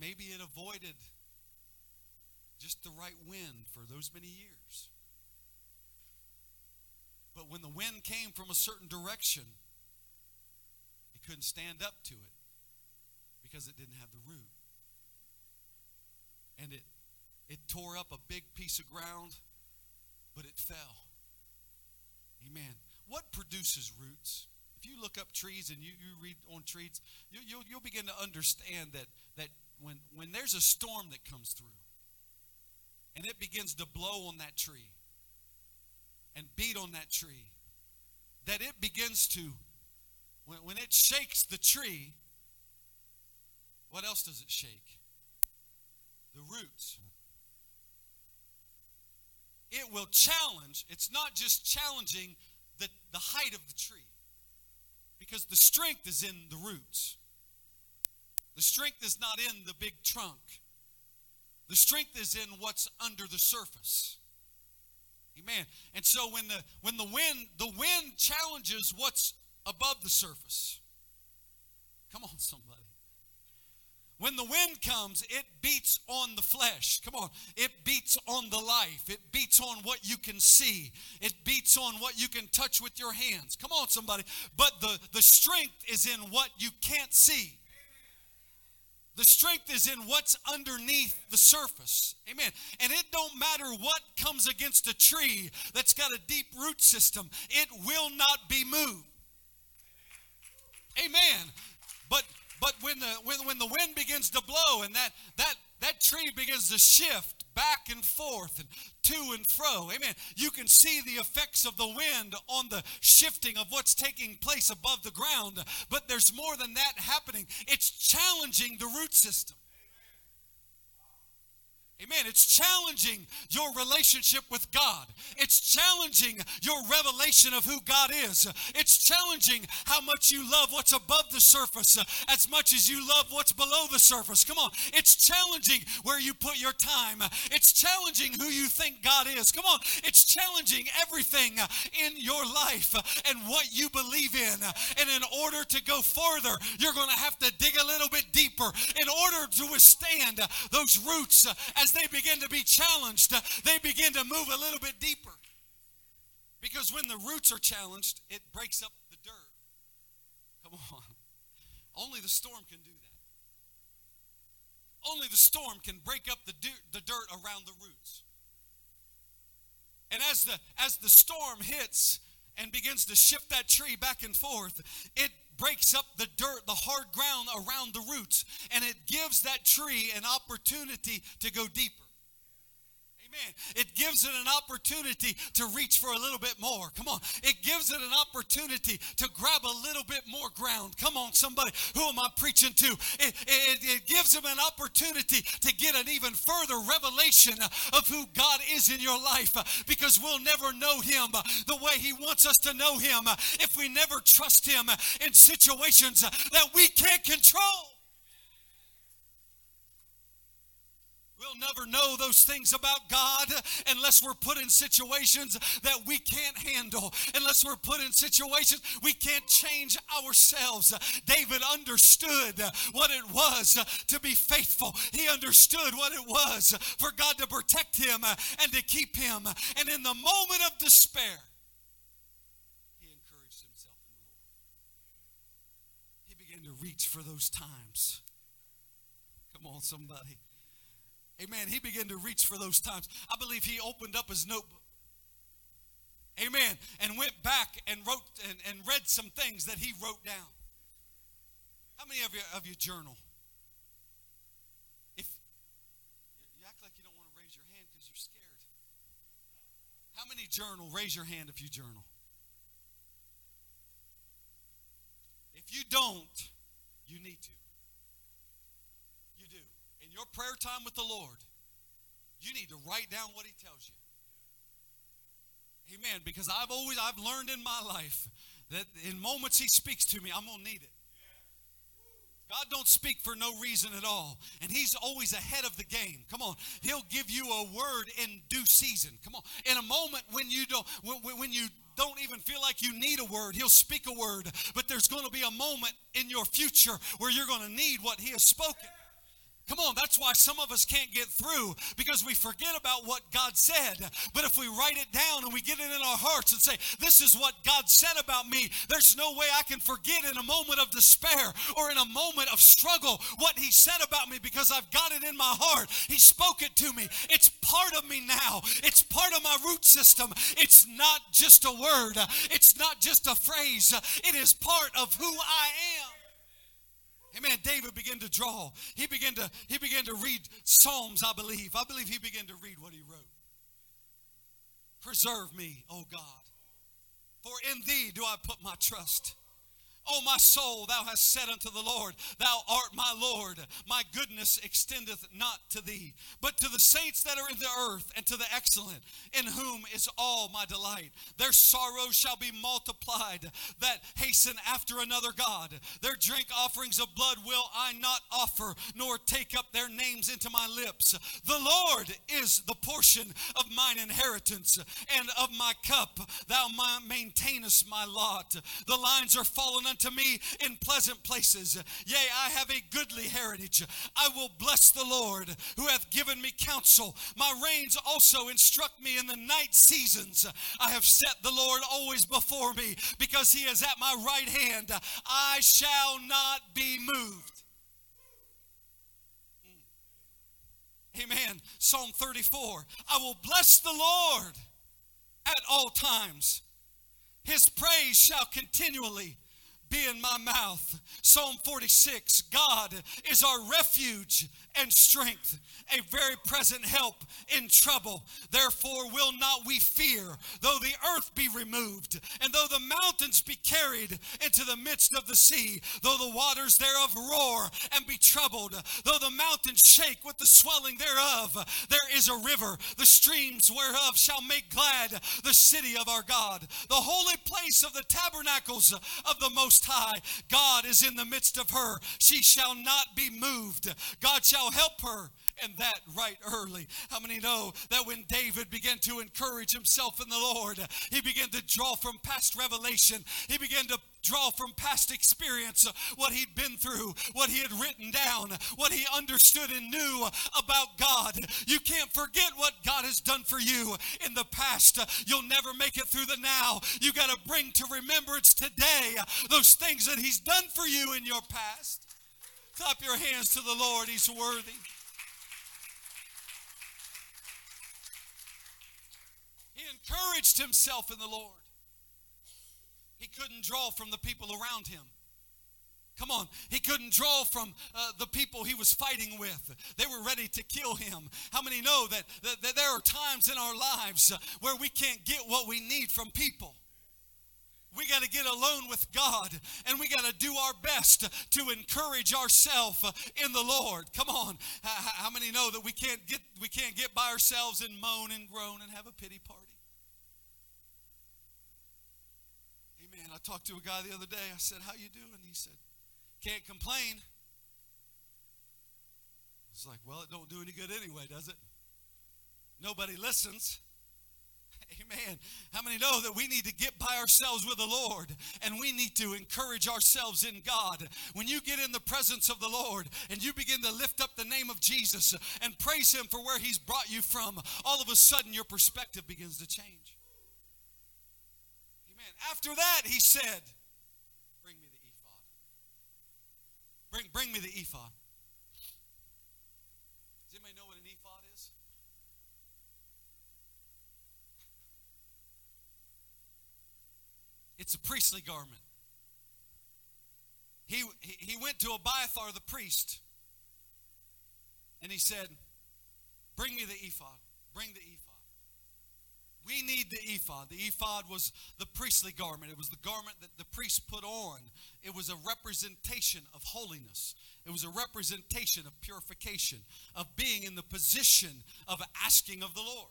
maybe it avoided just the right wind for those many years. But when the wind came from a certain direction, it couldn't stand up to it because it didn't have the root. And it, it tore up a big piece of ground, but it fell. Amen. What produces roots? If you look up trees and you, you read on trees, you, you'll, you'll begin to understand that, that when, when there's a storm that comes through and it begins to blow on that tree and beat on that tree, that it begins to, when, when it shakes the tree, what else does it shake? The roots. It will challenge, it's not just challenging the, the height of the tree, because the strength is in the roots. The strength is not in the big trunk. The strength is in what's under the surface. Amen. And so when the when the wind the wind challenges what's above the surface. Come on somebody. When the wind comes, it beats on the flesh. Come on. It beats on the life. It beats on what you can see. It beats on what you can touch with your hands. Come on, somebody. But the, the strength is in what you can't see. The strength is in what's underneath the surface. Amen. And it don't matter what comes against a tree that's got a deep root system, it will not be moved. Amen. But but when the when, when the wind begins to blow and that that that tree begins to shift back and forth and to and fro. Amen. You can see the effects of the wind on the shifting of what's taking place above the ground. But there's more than that happening. It's challenging the root system. Amen. It's challenging your relationship with God. It's challenging your revelation of who God is. It's challenging how much you love what's above the surface as much as you love what's below the surface. Come on. It's challenging where you put your time. It's challenging who you think God is. Come on. It's challenging everything in your life and what you believe in. And in order to go further, you're going to have to dig a little bit deeper in order to withstand those roots as they begin to be challenged, they begin to move a little bit deeper. Because when the roots are challenged, it breaks up the dirt. Come on. Only the storm can do that. Only the storm can break up the dirt, the dirt around the roots. And as the as the storm hits and begins to shift that tree back and forth, it breaks up the dirt, the hard ground around the roots, and it gives that tree an opportunity to go deeper. Amen. It gives it an opportunity to reach for a little bit more. Come on. It gives it an opportunity to grab a little bit more ground. Come on, somebody. Who am I preaching to? It, it, it gives them an opportunity to get an even further revelation of who God is in your life because we'll never know Him the way He wants us to know Him if we never trust Him in situations that we can't control. We'll never know those things about God unless we're put in situations that we can't handle, unless we're put in situations we can't change ourselves. David understood what it was to be faithful, he understood what it was for God to protect him and to keep him. And in the moment of despair, he encouraged himself in the Lord. He began to reach for those times. Come on, somebody Amen. He began to reach for those times. I believe he opened up his notebook. Amen. And went back and wrote and, and read some things that he wrote down. How many of you of you journal? If you act like you don't want to raise your hand because you're scared. How many journal? Raise your hand if you journal. If you don't, you need to your prayer time with the Lord, you need to write down what he tells you. Amen. Because I've always I've learned in my life that in moments he speaks to me, I'm gonna need it. God don't speak for no reason at all. And He's always ahead of the game. Come on. He'll give you a word in due season. Come on. In a moment when you don't when, when you don't even feel like you need a word, He'll speak a word. But there's going to be a moment in your future where you're going to need what He has spoken. Come on, that's why some of us can't get through because we forget about what God said. But if we write it down and we get it in our hearts and say, This is what God said about me, there's no way I can forget in a moment of despair or in a moment of struggle what He said about me because I've got it in my heart. He spoke it to me. It's part of me now, it's part of my root system. It's not just a word, it's not just a phrase, it is part of who I am. Amen. David began to draw. He began to, he began to read Psalms, I believe. I believe he began to read what he wrote. Preserve me, O God, for in thee do I put my trust. O my soul, thou hast said unto the Lord, Thou art my Lord. My goodness extendeth not to thee, but to the saints that are in the earth, and to the excellent, in whom is all my delight. Their sorrow shall be multiplied, that hasten after another God. Their drink offerings of blood will I not offer, nor take up their names into my lips. The Lord is the portion of mine inheritance, and of my cup thou maintainest my lot. The lines are fallen unto me in pleasant places. Yea, I have a goodly heritage. I will bless the Lord who hath given me counsel. My reins also instruct me in the night seasons. I have set the Lord always before me because he is at my right hand. I shall not be moved. Hmm. Amen. Psalm 34. I will bless the Lord at all times. His praise shall continually be in my mouth. Psalm 46 God is our refuge and strength, a very present help in trouble. Therefore, will not we fear, though the earth be removed, and though the mountains be carried into the midst of the sea, though the waters thereof roar and be troubled, though the mountains shake with the swelling thereof. There is a river, the streams whereof shall make glad the city of our God, the holy place of the tabernacles of the Most High. God is in the midst of her. She shall not be moved. God shall help her and that right early. How many know that when David began to encourage himself in the Lord, he began to draw from past revelation, he began to draw from past experience what he'd been through, what he had written down, what he understood and knew about God. You can't forget what God has done for you in the past. You'll never make it through the now. You got to bring to remembrance today those things that he's done for you in your past. Clap your hands to the Lord. He's worthy. He encouraged himself in the Lord. He couldn't draw from the people around him. Come on. He couldn't draw from uh, the people he was fighting with. They were ready to kill him. How many know that, that, that there are times in our lives where we can't get what we need from people? We got to get alone with God and we got to do our best to encourage ourselves in the Lord. Come on. How many know that we can't get we can't get by ourselves and moan and groan and have a pity party? Amen. I talked to a guy the other day. I said, "How you doing?" He said, "Can't complain." I was like, "Well, it don't do any good anyway, does it?" Nobody listens. Amen. How many know that we need to get by ourselves with the Lord and we need to encourage ourselves in God? When you get in the presence of the Lord and you begin to lift up the name of Jesus and praise Him for where He's brought you from, all of a sudden your perspective begins to change. Amen. After that, He said, Bring me the ephod. Bring, bring me the ephod. It's a priestly garment. He, he went to Abiathar the priest and he said, Bring me the ephod. Bring the ephod. We need the ephod. The ephod was the priestly garment, it was the garment that the priest put on. It was a representation of holiness, it was a representation of purification, of being in the position of asking of the Lord.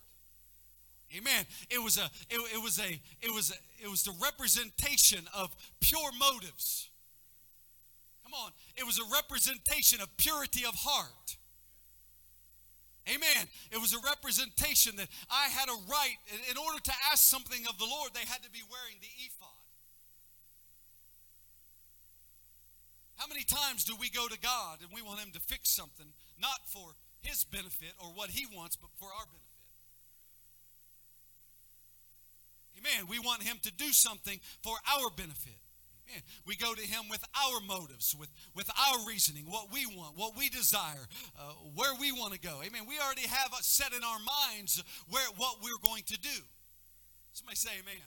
Amen. It was a it, it was a it was a, it was the representation of pure motives. Come on. It was a representation of purity of heart. Amen. It was a representation that I had a right in order to ask something of the Lord, they had to be wearing the ephod. How many times do we go to God and we want him to fix something not for his benefit or what he wants but for our benefit? Amen. We want him to do something for our benefit. Amen. We go to him with our motives, with, with our reasoning, what we want, what we desire, uh, where we want to go. Amen. We already have set in our minds where what we're going to do. Somebody say amen.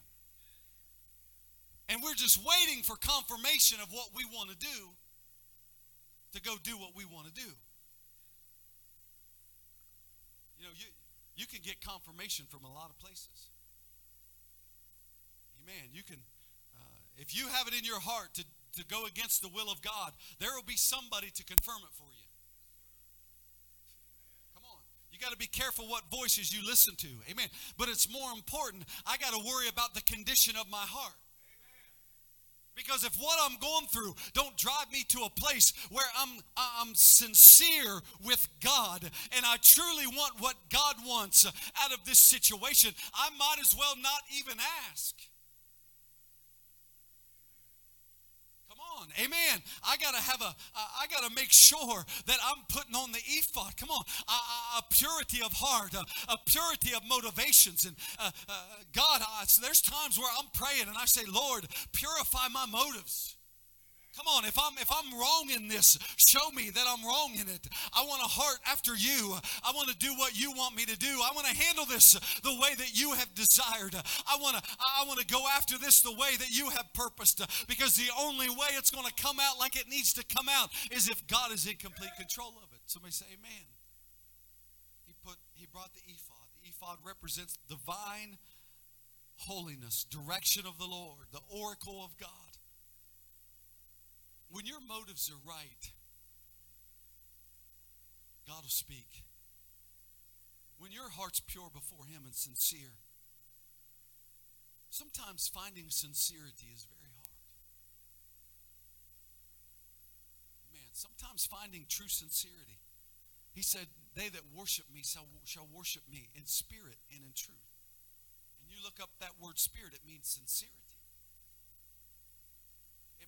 And we're just waiting for confirmation of what we want to do to go do what we want to do. You know, you, you can get confirmation from a lot of places. Amen. You can, uh, if you have it in your heart to, to go against the will of God, there will be somebody to confirm it for you. Come on. You got to be careful what voices you listen to. Amen. But it's more important, I got to worry about the condition of my heart. Because if what I'm going through don't drive me to a place where I'm I'm sincere with God and I truly want what God wants out of this situation, I might as well not even ask. On. Amen. I got to have a, I got to make sure that I'm putting on the ephod. Come on. A, a, a purity of heart, a, a, purity of motivations. And uh, uh, God, I, so there's times where I'm praying and I say, Lord, purify my motives. Come on, if I'm if I'm wrong in this, show me that I'm wrong in it. I want a heart after you. I want to do what you want me to do. I want to handle this the way that you have desired. I want to I want to go after this the way that you have purposed because the only way it's going to come out like it needs to come out is if God is in complete control of it. Somebody say amen. He put he brought the ephod. The ephod represents divine holiness, direction of the Lord, the oracle of God. When your motives are right, God will speak. When your heart's pure before Him and sincere, sometimes finding sincerity is very hard. Man, sometimes finding true sincerity. He said, They that worship me shall, shall worship me in spirit and in truth. And you look up that word spirit, it means sincerity.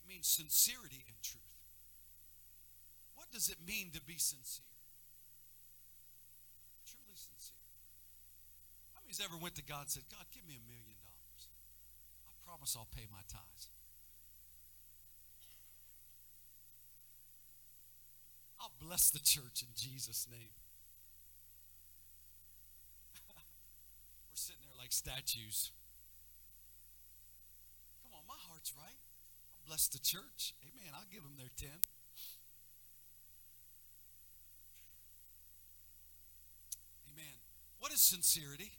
Means sincerity and truth. What does it mean to be sincere? Truly sincere. How many's ever went to God and said, God, give me a million dollars? I promise I'll pay my tithes. I'll bless the church in Jesus' name. [laughs] We're sitting there like statues. Come on, my heart's right. Bless the church. Amen. I'll give them their 10. Amen. What is sincerity?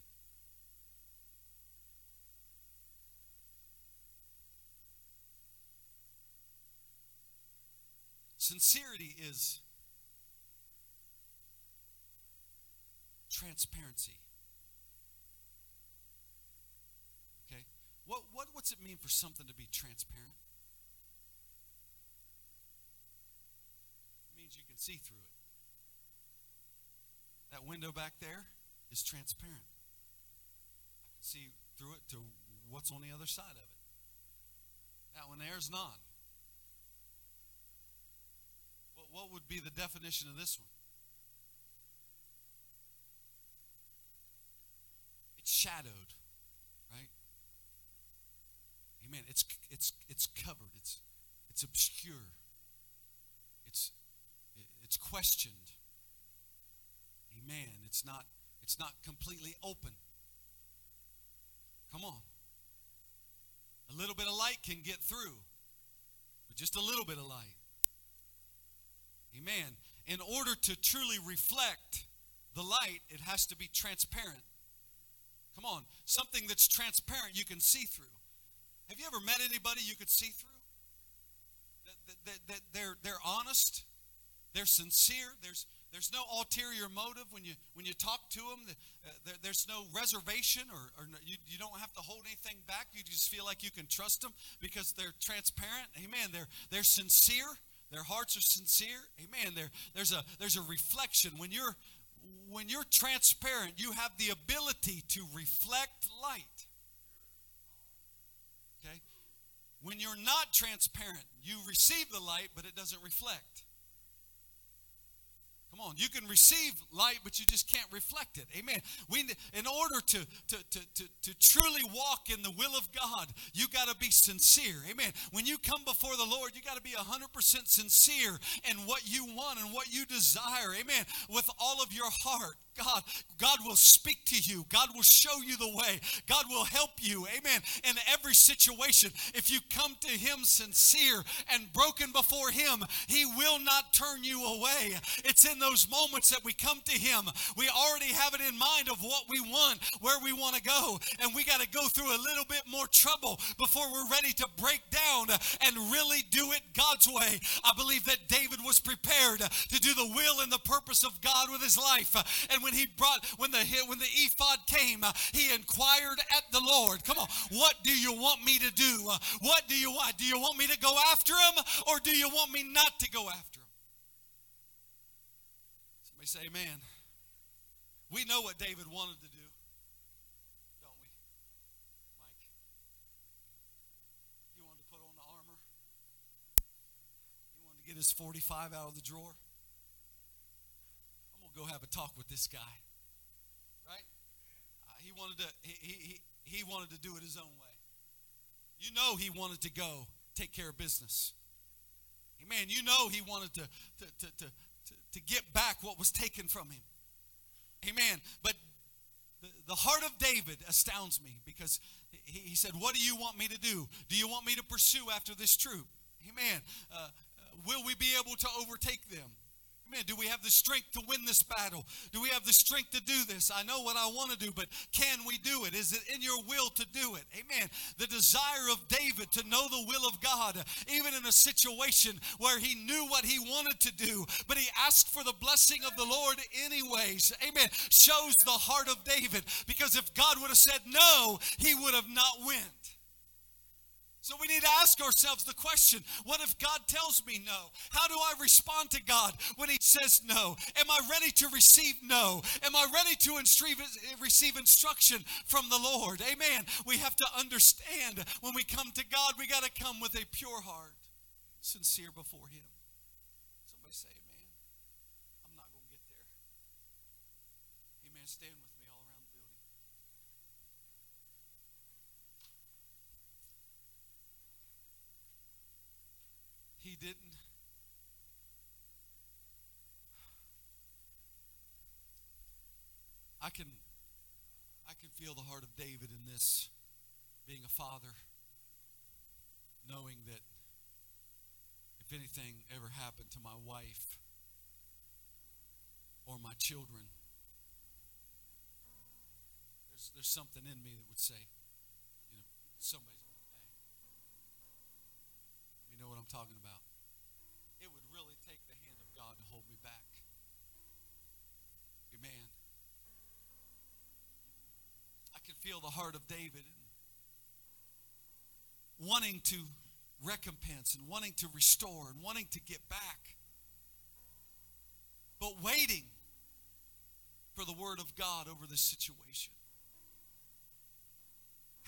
Sincerity is transparency. Okay? What, what, what's it mean for something to be transparent? It means you see through it. That window back there is transparent. I can see through it to what's on the other side of it. That one there is not. What, what would be the definition of this one? It's shadowed, right? Amen. It's it's it's covered. It's it's obscure. It's questioned. Amen. It's not it's not completely open. Come on. A little bit of light can get through, but just a little bit of light. Amen. In order to truly reflect the light, it has to be transparent. Come on. Something that's transparent you can see through. Have you ever met anybody you could see through? That, that, that, that they're, they're honest, they're sincere, there's, there's no ulterior motive when you when you talk to them. Uh, there, there's no reservation, or, or you, you don't have to hold anything back. You just feel like you can trust them because they're transparent. Amen. They're they're sincere. Their hearts are sincere. Amen. There there's a there's a reflection when you're when you're transparent. You have the ability to reflect light. Okay. When you're not transparent, you receive the light, but it doesn't reflect. Come on, you can receive light, but you just can't reflect it. Amen. We, in order to, to, to, to, to truly walk in the will of God, you got to be sincere. Amen. When you come before the Lord, you got to be 100% sincere in what you want and what you desire. Amen. With all of your heart. God, God will speak to you. God will show you the way. God will help you. Amen. In every situation, if you come to Him sincere and broken before Him, He will not turn you away. It's in those moments that we come to Him. We already have it in mind of what we want, where we want to go, and we got to go through a little bit more trouble before we're ready to break down and really do it God's way. I believe that David was prepared to do the will and the purpose of God with his life. And when he brought when the when the ephod came, he inquired at the Lord. Come on, what do you want me to do? What do you want? Do you want me to go after him, or do you want me not to go after say, Amen. We know what David wanted to do, don't we, Mike? He wanted to put on the armor. He wanted to get his 45 out of the drawer I'm going to go have a talk with this guy. Right? Uh, he wanted to he, he, he wanted to do it his own way. You know he wanted to go take care of business. Amen. You know he wanted to, to, to, to, get back what was taken from him. Amen. But the, the heart of David astounds me because he, he said, What do you want me to do? Do you want me to pursue after this troop? Amen. Uh, uh will we be able to overtake them? Man, do we have the strength to win this battle? Do we have the strength to do this? I know what I want to do, but can we do it? Is it in your will to do it? Amen. The desire of David to know the will of God, even in a situation where he knew what he wanted to do, but he asked for the blessing of the Lord anyways. Amen. Shows the heart of David because if God would have said no, he would have not went. So we need to ask ourselves the question what if God tells me no? How do I respond to God when He says no? Am I ready to receive no? Am I ready to receive instruction from the Lord? Amen. We have to understand when we come to God, we got to come with a pure heart, sincere before Him. Somebody say, Amen. I'm not going to get there. Amen. Stand with he didn't. I can I can feel the heart of David in this being a father knowing that if anything ever happened to my wife or my children there's there's something in me that would say you know pay you know what I'm talking about It would really take the hand of God to hold me back. Amen. I can feel the heart of David wanting to recompense and wanting to restore and wanting to get back, but waiting for the word of God over this situation.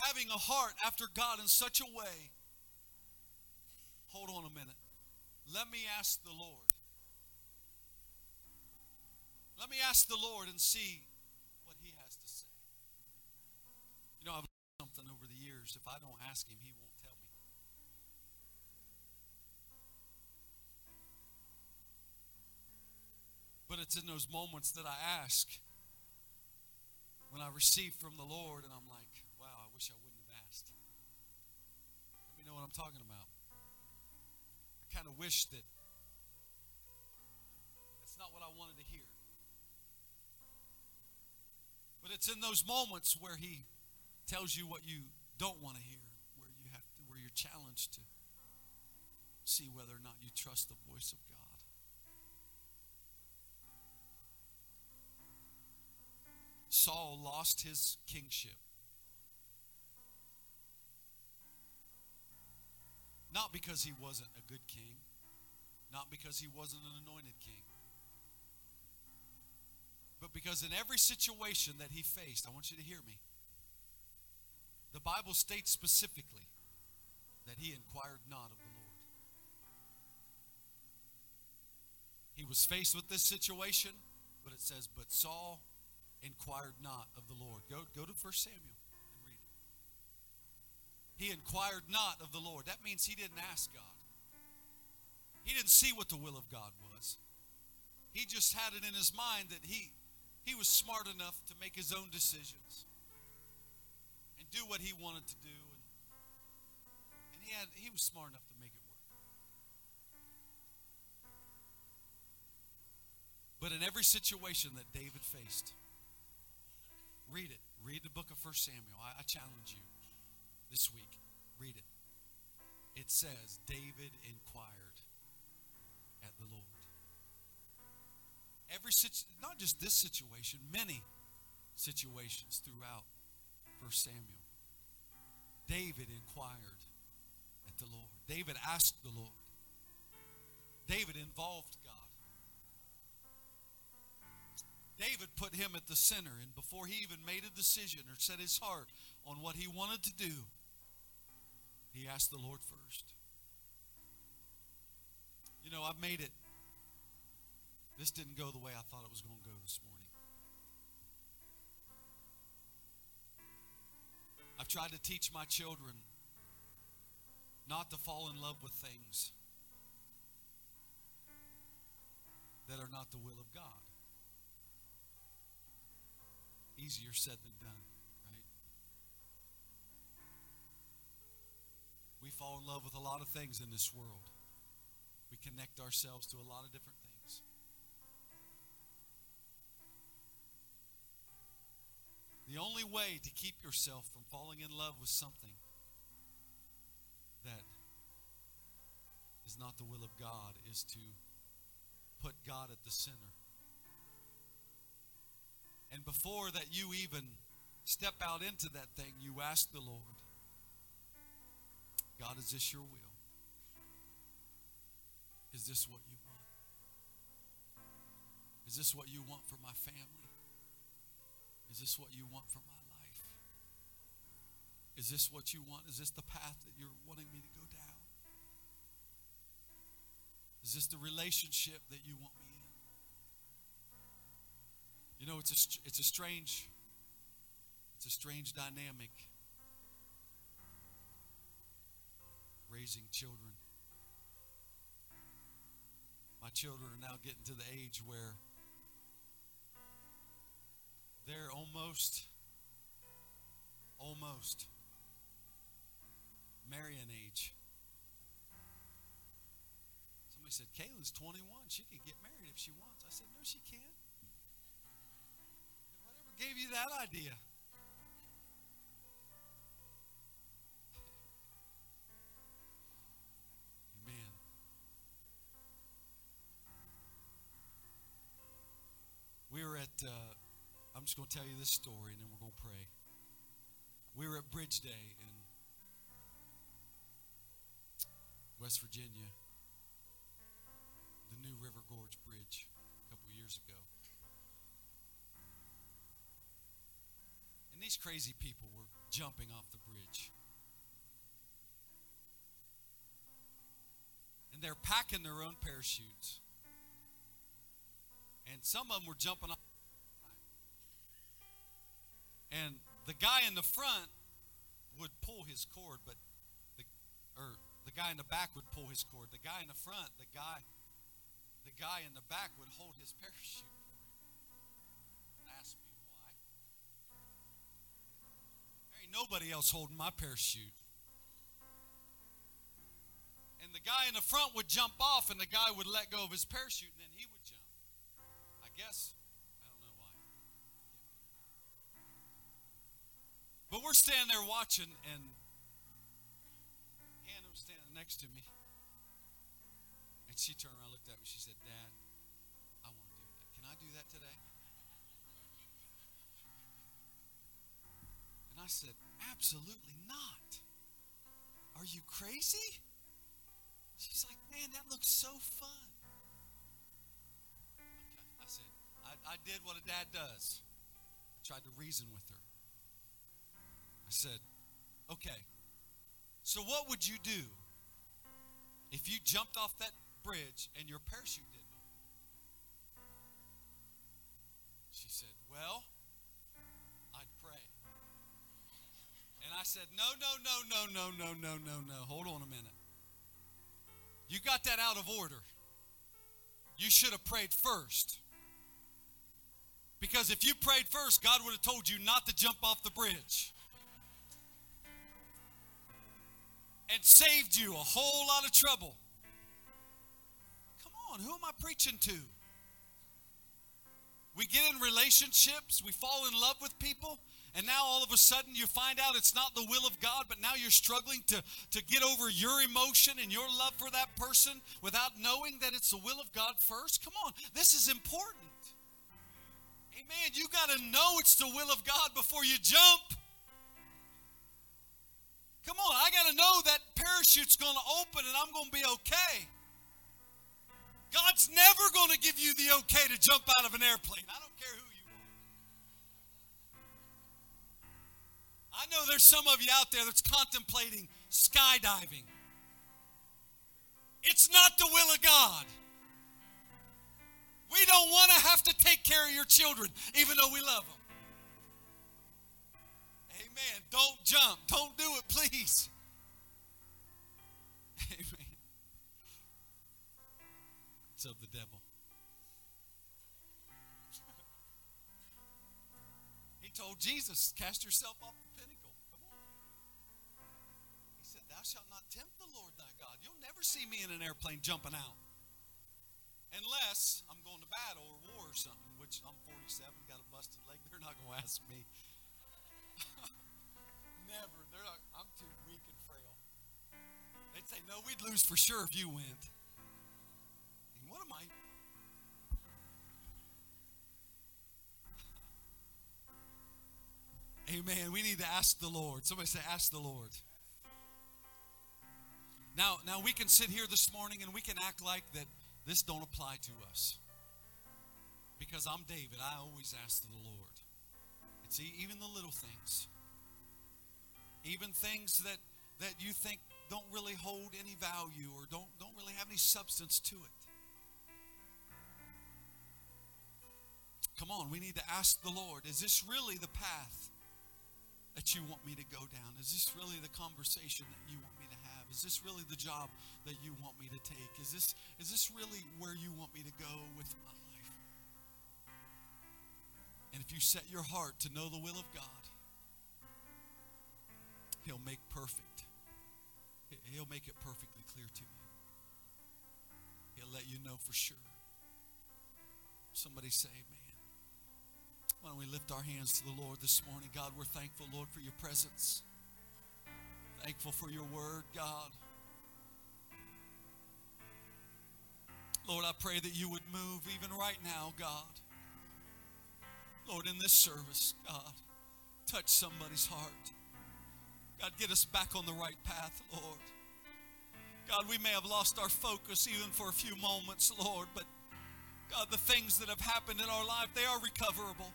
Having a heart after God in such a way. Hold on a minute. Let me ask the Lord let me ask the Lord and see what He has to say. You know, I've learned something over the years. If I don't ask Him, He won't tell me. But it's in those moments that I ask when I receive from the Lord and I'm like, wow, I wish I wouldn't have asked. Let me know what I'm talking about. Kind of wish that that's not what I wanted to hear. But it's in those moments where he tells you what you don't want to hear, where you have to, where you're challenged to see whether or not you trust the voice of God. Saul lost his kingship. Not because he wasn't a good king, not because he wasn't an anointed king, but because in every situation that he faced, I want you to hear me. The Bible states specifically that he inquired not of the Lord. He was faced with this situation, but it says, But Saul inquired not of the Lord. Go, go to 1 Samuel. He inquired not of the Lord. That means he didn't ask God. He didn't see what the will of God was. He just had it in his mind that he he was smart enough to make his own decisions and do what he wanted to do. And, and he, had, he was smart enough to make it work. But in every situation that David faced, read it. Read the book of 1 Samuel. I, I challenge you this week. Read it. It says, David inquired at the Lord. Every not just this situation, many situations throughout 1 Samuel. David inquired at the Lord. David asked the Lord. David involved God. David put him at the center, and before he even made a decision or set his heart on what he wanted to do, he asked the Lord first. You know, I've made it this didn't go the way I thought it was going to go this morning. I've tried to teach my children not to fall in love with things that are not the will of God. Easier said than done, We fall in love with a lot of things in this world. We connect ourselves to a lot of different things. The only way to keep yourself from falling in love with something that is not the will of God is to put God at the center. And before that you even step out into that thing, you ask the Lord, God, is this your will? Is this what you want? Is this what you want for my family? Is this what you want for my life? Is this what you want? Is this the path that you're wanting me to go down? Is this the relationship that you want me in? You know, it's a, it's a strange, it's a strange dynamic raising children. My children are now getting to the age where they're almost, almost marrying age. Somebody said, Kayla's 21. She can get married if she wants. I said, No, she can't. Whatever gave you that idea? We were at, uh, I'm just going to tell you this story and then we're going to pray. We were at Bridge Day in West Virginia, the new River Gorge Bridge a couple years ago. And these crazy people were jumping off the bridge. And they're packing their own parachutes. And some of them were jumping off. And the guy in the front would pull his cord, but the or the guy in the back would pull his cord. The guy in the front, the guy, the guy in the back would hold his parachute for him. Ask me why. There ain't nobody else holding my parachute. And the guy in the front would jump off, and the guy would let go of his parachute, and then he would guess I don't know why. But we're standing there watching, and Hannah was standing next to me. And she turned around, looked at me. She said, Dad, I want to do that. Can I do that today? And I said, Absolutely not. Are you crazy? She's like, Man, that looks so fun. I, did what a dad does. I tried to reason with her. I said, Okay, so what would you do if you jumped off that bridge and your parachute didn't open? She said, Well, I'd pray. And I said, No, no, no, no, no, no, no, no, no. Hold on a minute. You got that out of order. You should have prayed first. Because if you prayed first, God would have told you not to jump off the bridge. and saved you a whole lot of trouble. Come on, who am I preaching to? We get in relationships, we fall in love with people, and now all of a sudden you find out it's not the will of God, but now you're struggling to, to get over your emotion and your love for that person without knowing that it's the will of God first. Come on, this is important. Amen. You got to know it's the will of God before you jump. Come on, I got to know that parachute's going to open and I'm going to be okay. God's never going to give you the okay to jump out of an airplane. I don't care who you are. I know there's some of you out there that's contemplating skydiving. It's not the will of God. We don't want to have to take care of your children, even though we love them. Amen. Don't jump. Don't do it, please. [laughs] Amen. It's of the devil. [laughs] he told Jesus, Cast yourself off the pinnacle. Come on. He said, Thou shalt not tempt the Lord thy God. You'll never see me in an airplane jumping out. Unless going to battle or war or something, which I'm 47, got a busted leg. [laughs] They're not going to ask me. [laughs] never. They're like, I'm too weak and frail. They'd say, no, we'd lose for sure if you went. And what am I? [laughs] Amen. We need to ask the Lord. Somebody say, ask the Lord. Now, now we can sit here this morning and we can act like that this don't apply to us. Because I'm David, I always ask the Lord. It's even the little things. Even things that that you think don't really hold any value or don't don't really have any substance to it. Come on, we need to ask the Lord, is this really the path that you want me to go down? Is this really the conversation that you want me to have? Is this really the job that you want me to take? Is this is this really where you want me to go with my life? And if you set your heart to know the will of God, he'll make perfect. He'll make it perfectly clear to you. He'll let you know for sure. Somebody say amen. Why don't we lift our hands to the Lord this morning? God, we're thankful, Lord, for your presence. Thankful for your word, God. Lord, I pray that you would move even right now, God. Lord, in this service, God, touch somebody's heart. God, get us back on the right path, Lord. God, we may have lost our focus even for a few moments, Lord, but God, the things that have happened in our life, they are recoverable.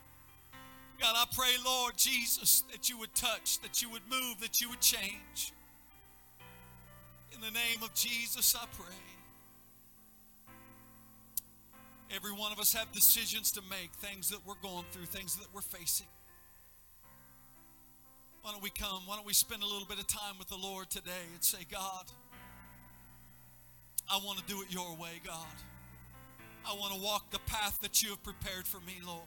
God, I pray, Lord Jesus, that you would touch, that you would move, that you would change. In the name of Jesus, I pray. Every one of us have decisions to make, things that we're going through, things that we're facing. Why don't we come? Why don't we spend a little bit of time with the Lord today and say, God, I want to do it your way, God. I want to walk the path that you have prepared for me, Lord.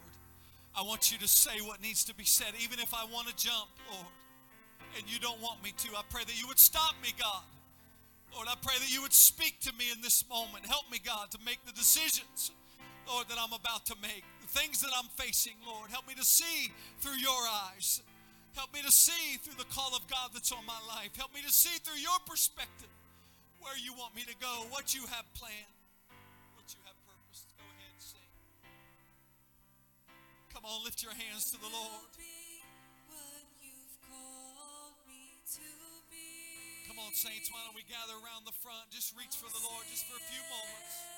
I want you to say what needs to be said, even if I want to jump, Lord, and you don't want me to. I pray that you would stop me, God. Lord, I pray that you would speak to me in this moment. Help me, God, to make the decisions, Lord, that I'm about to make. The things that I'm facing, Lord. Help me to see through your eyes. Help me to see through the call of God that's on my life. Help me to see through your perspective where you want me to go, what you have planned. What you have purposed. Go ahead and sing. Come on, lift your hands to the Lord. Come on, saints, why don't we gather around the front? Just reach for the Lord just for a few moments.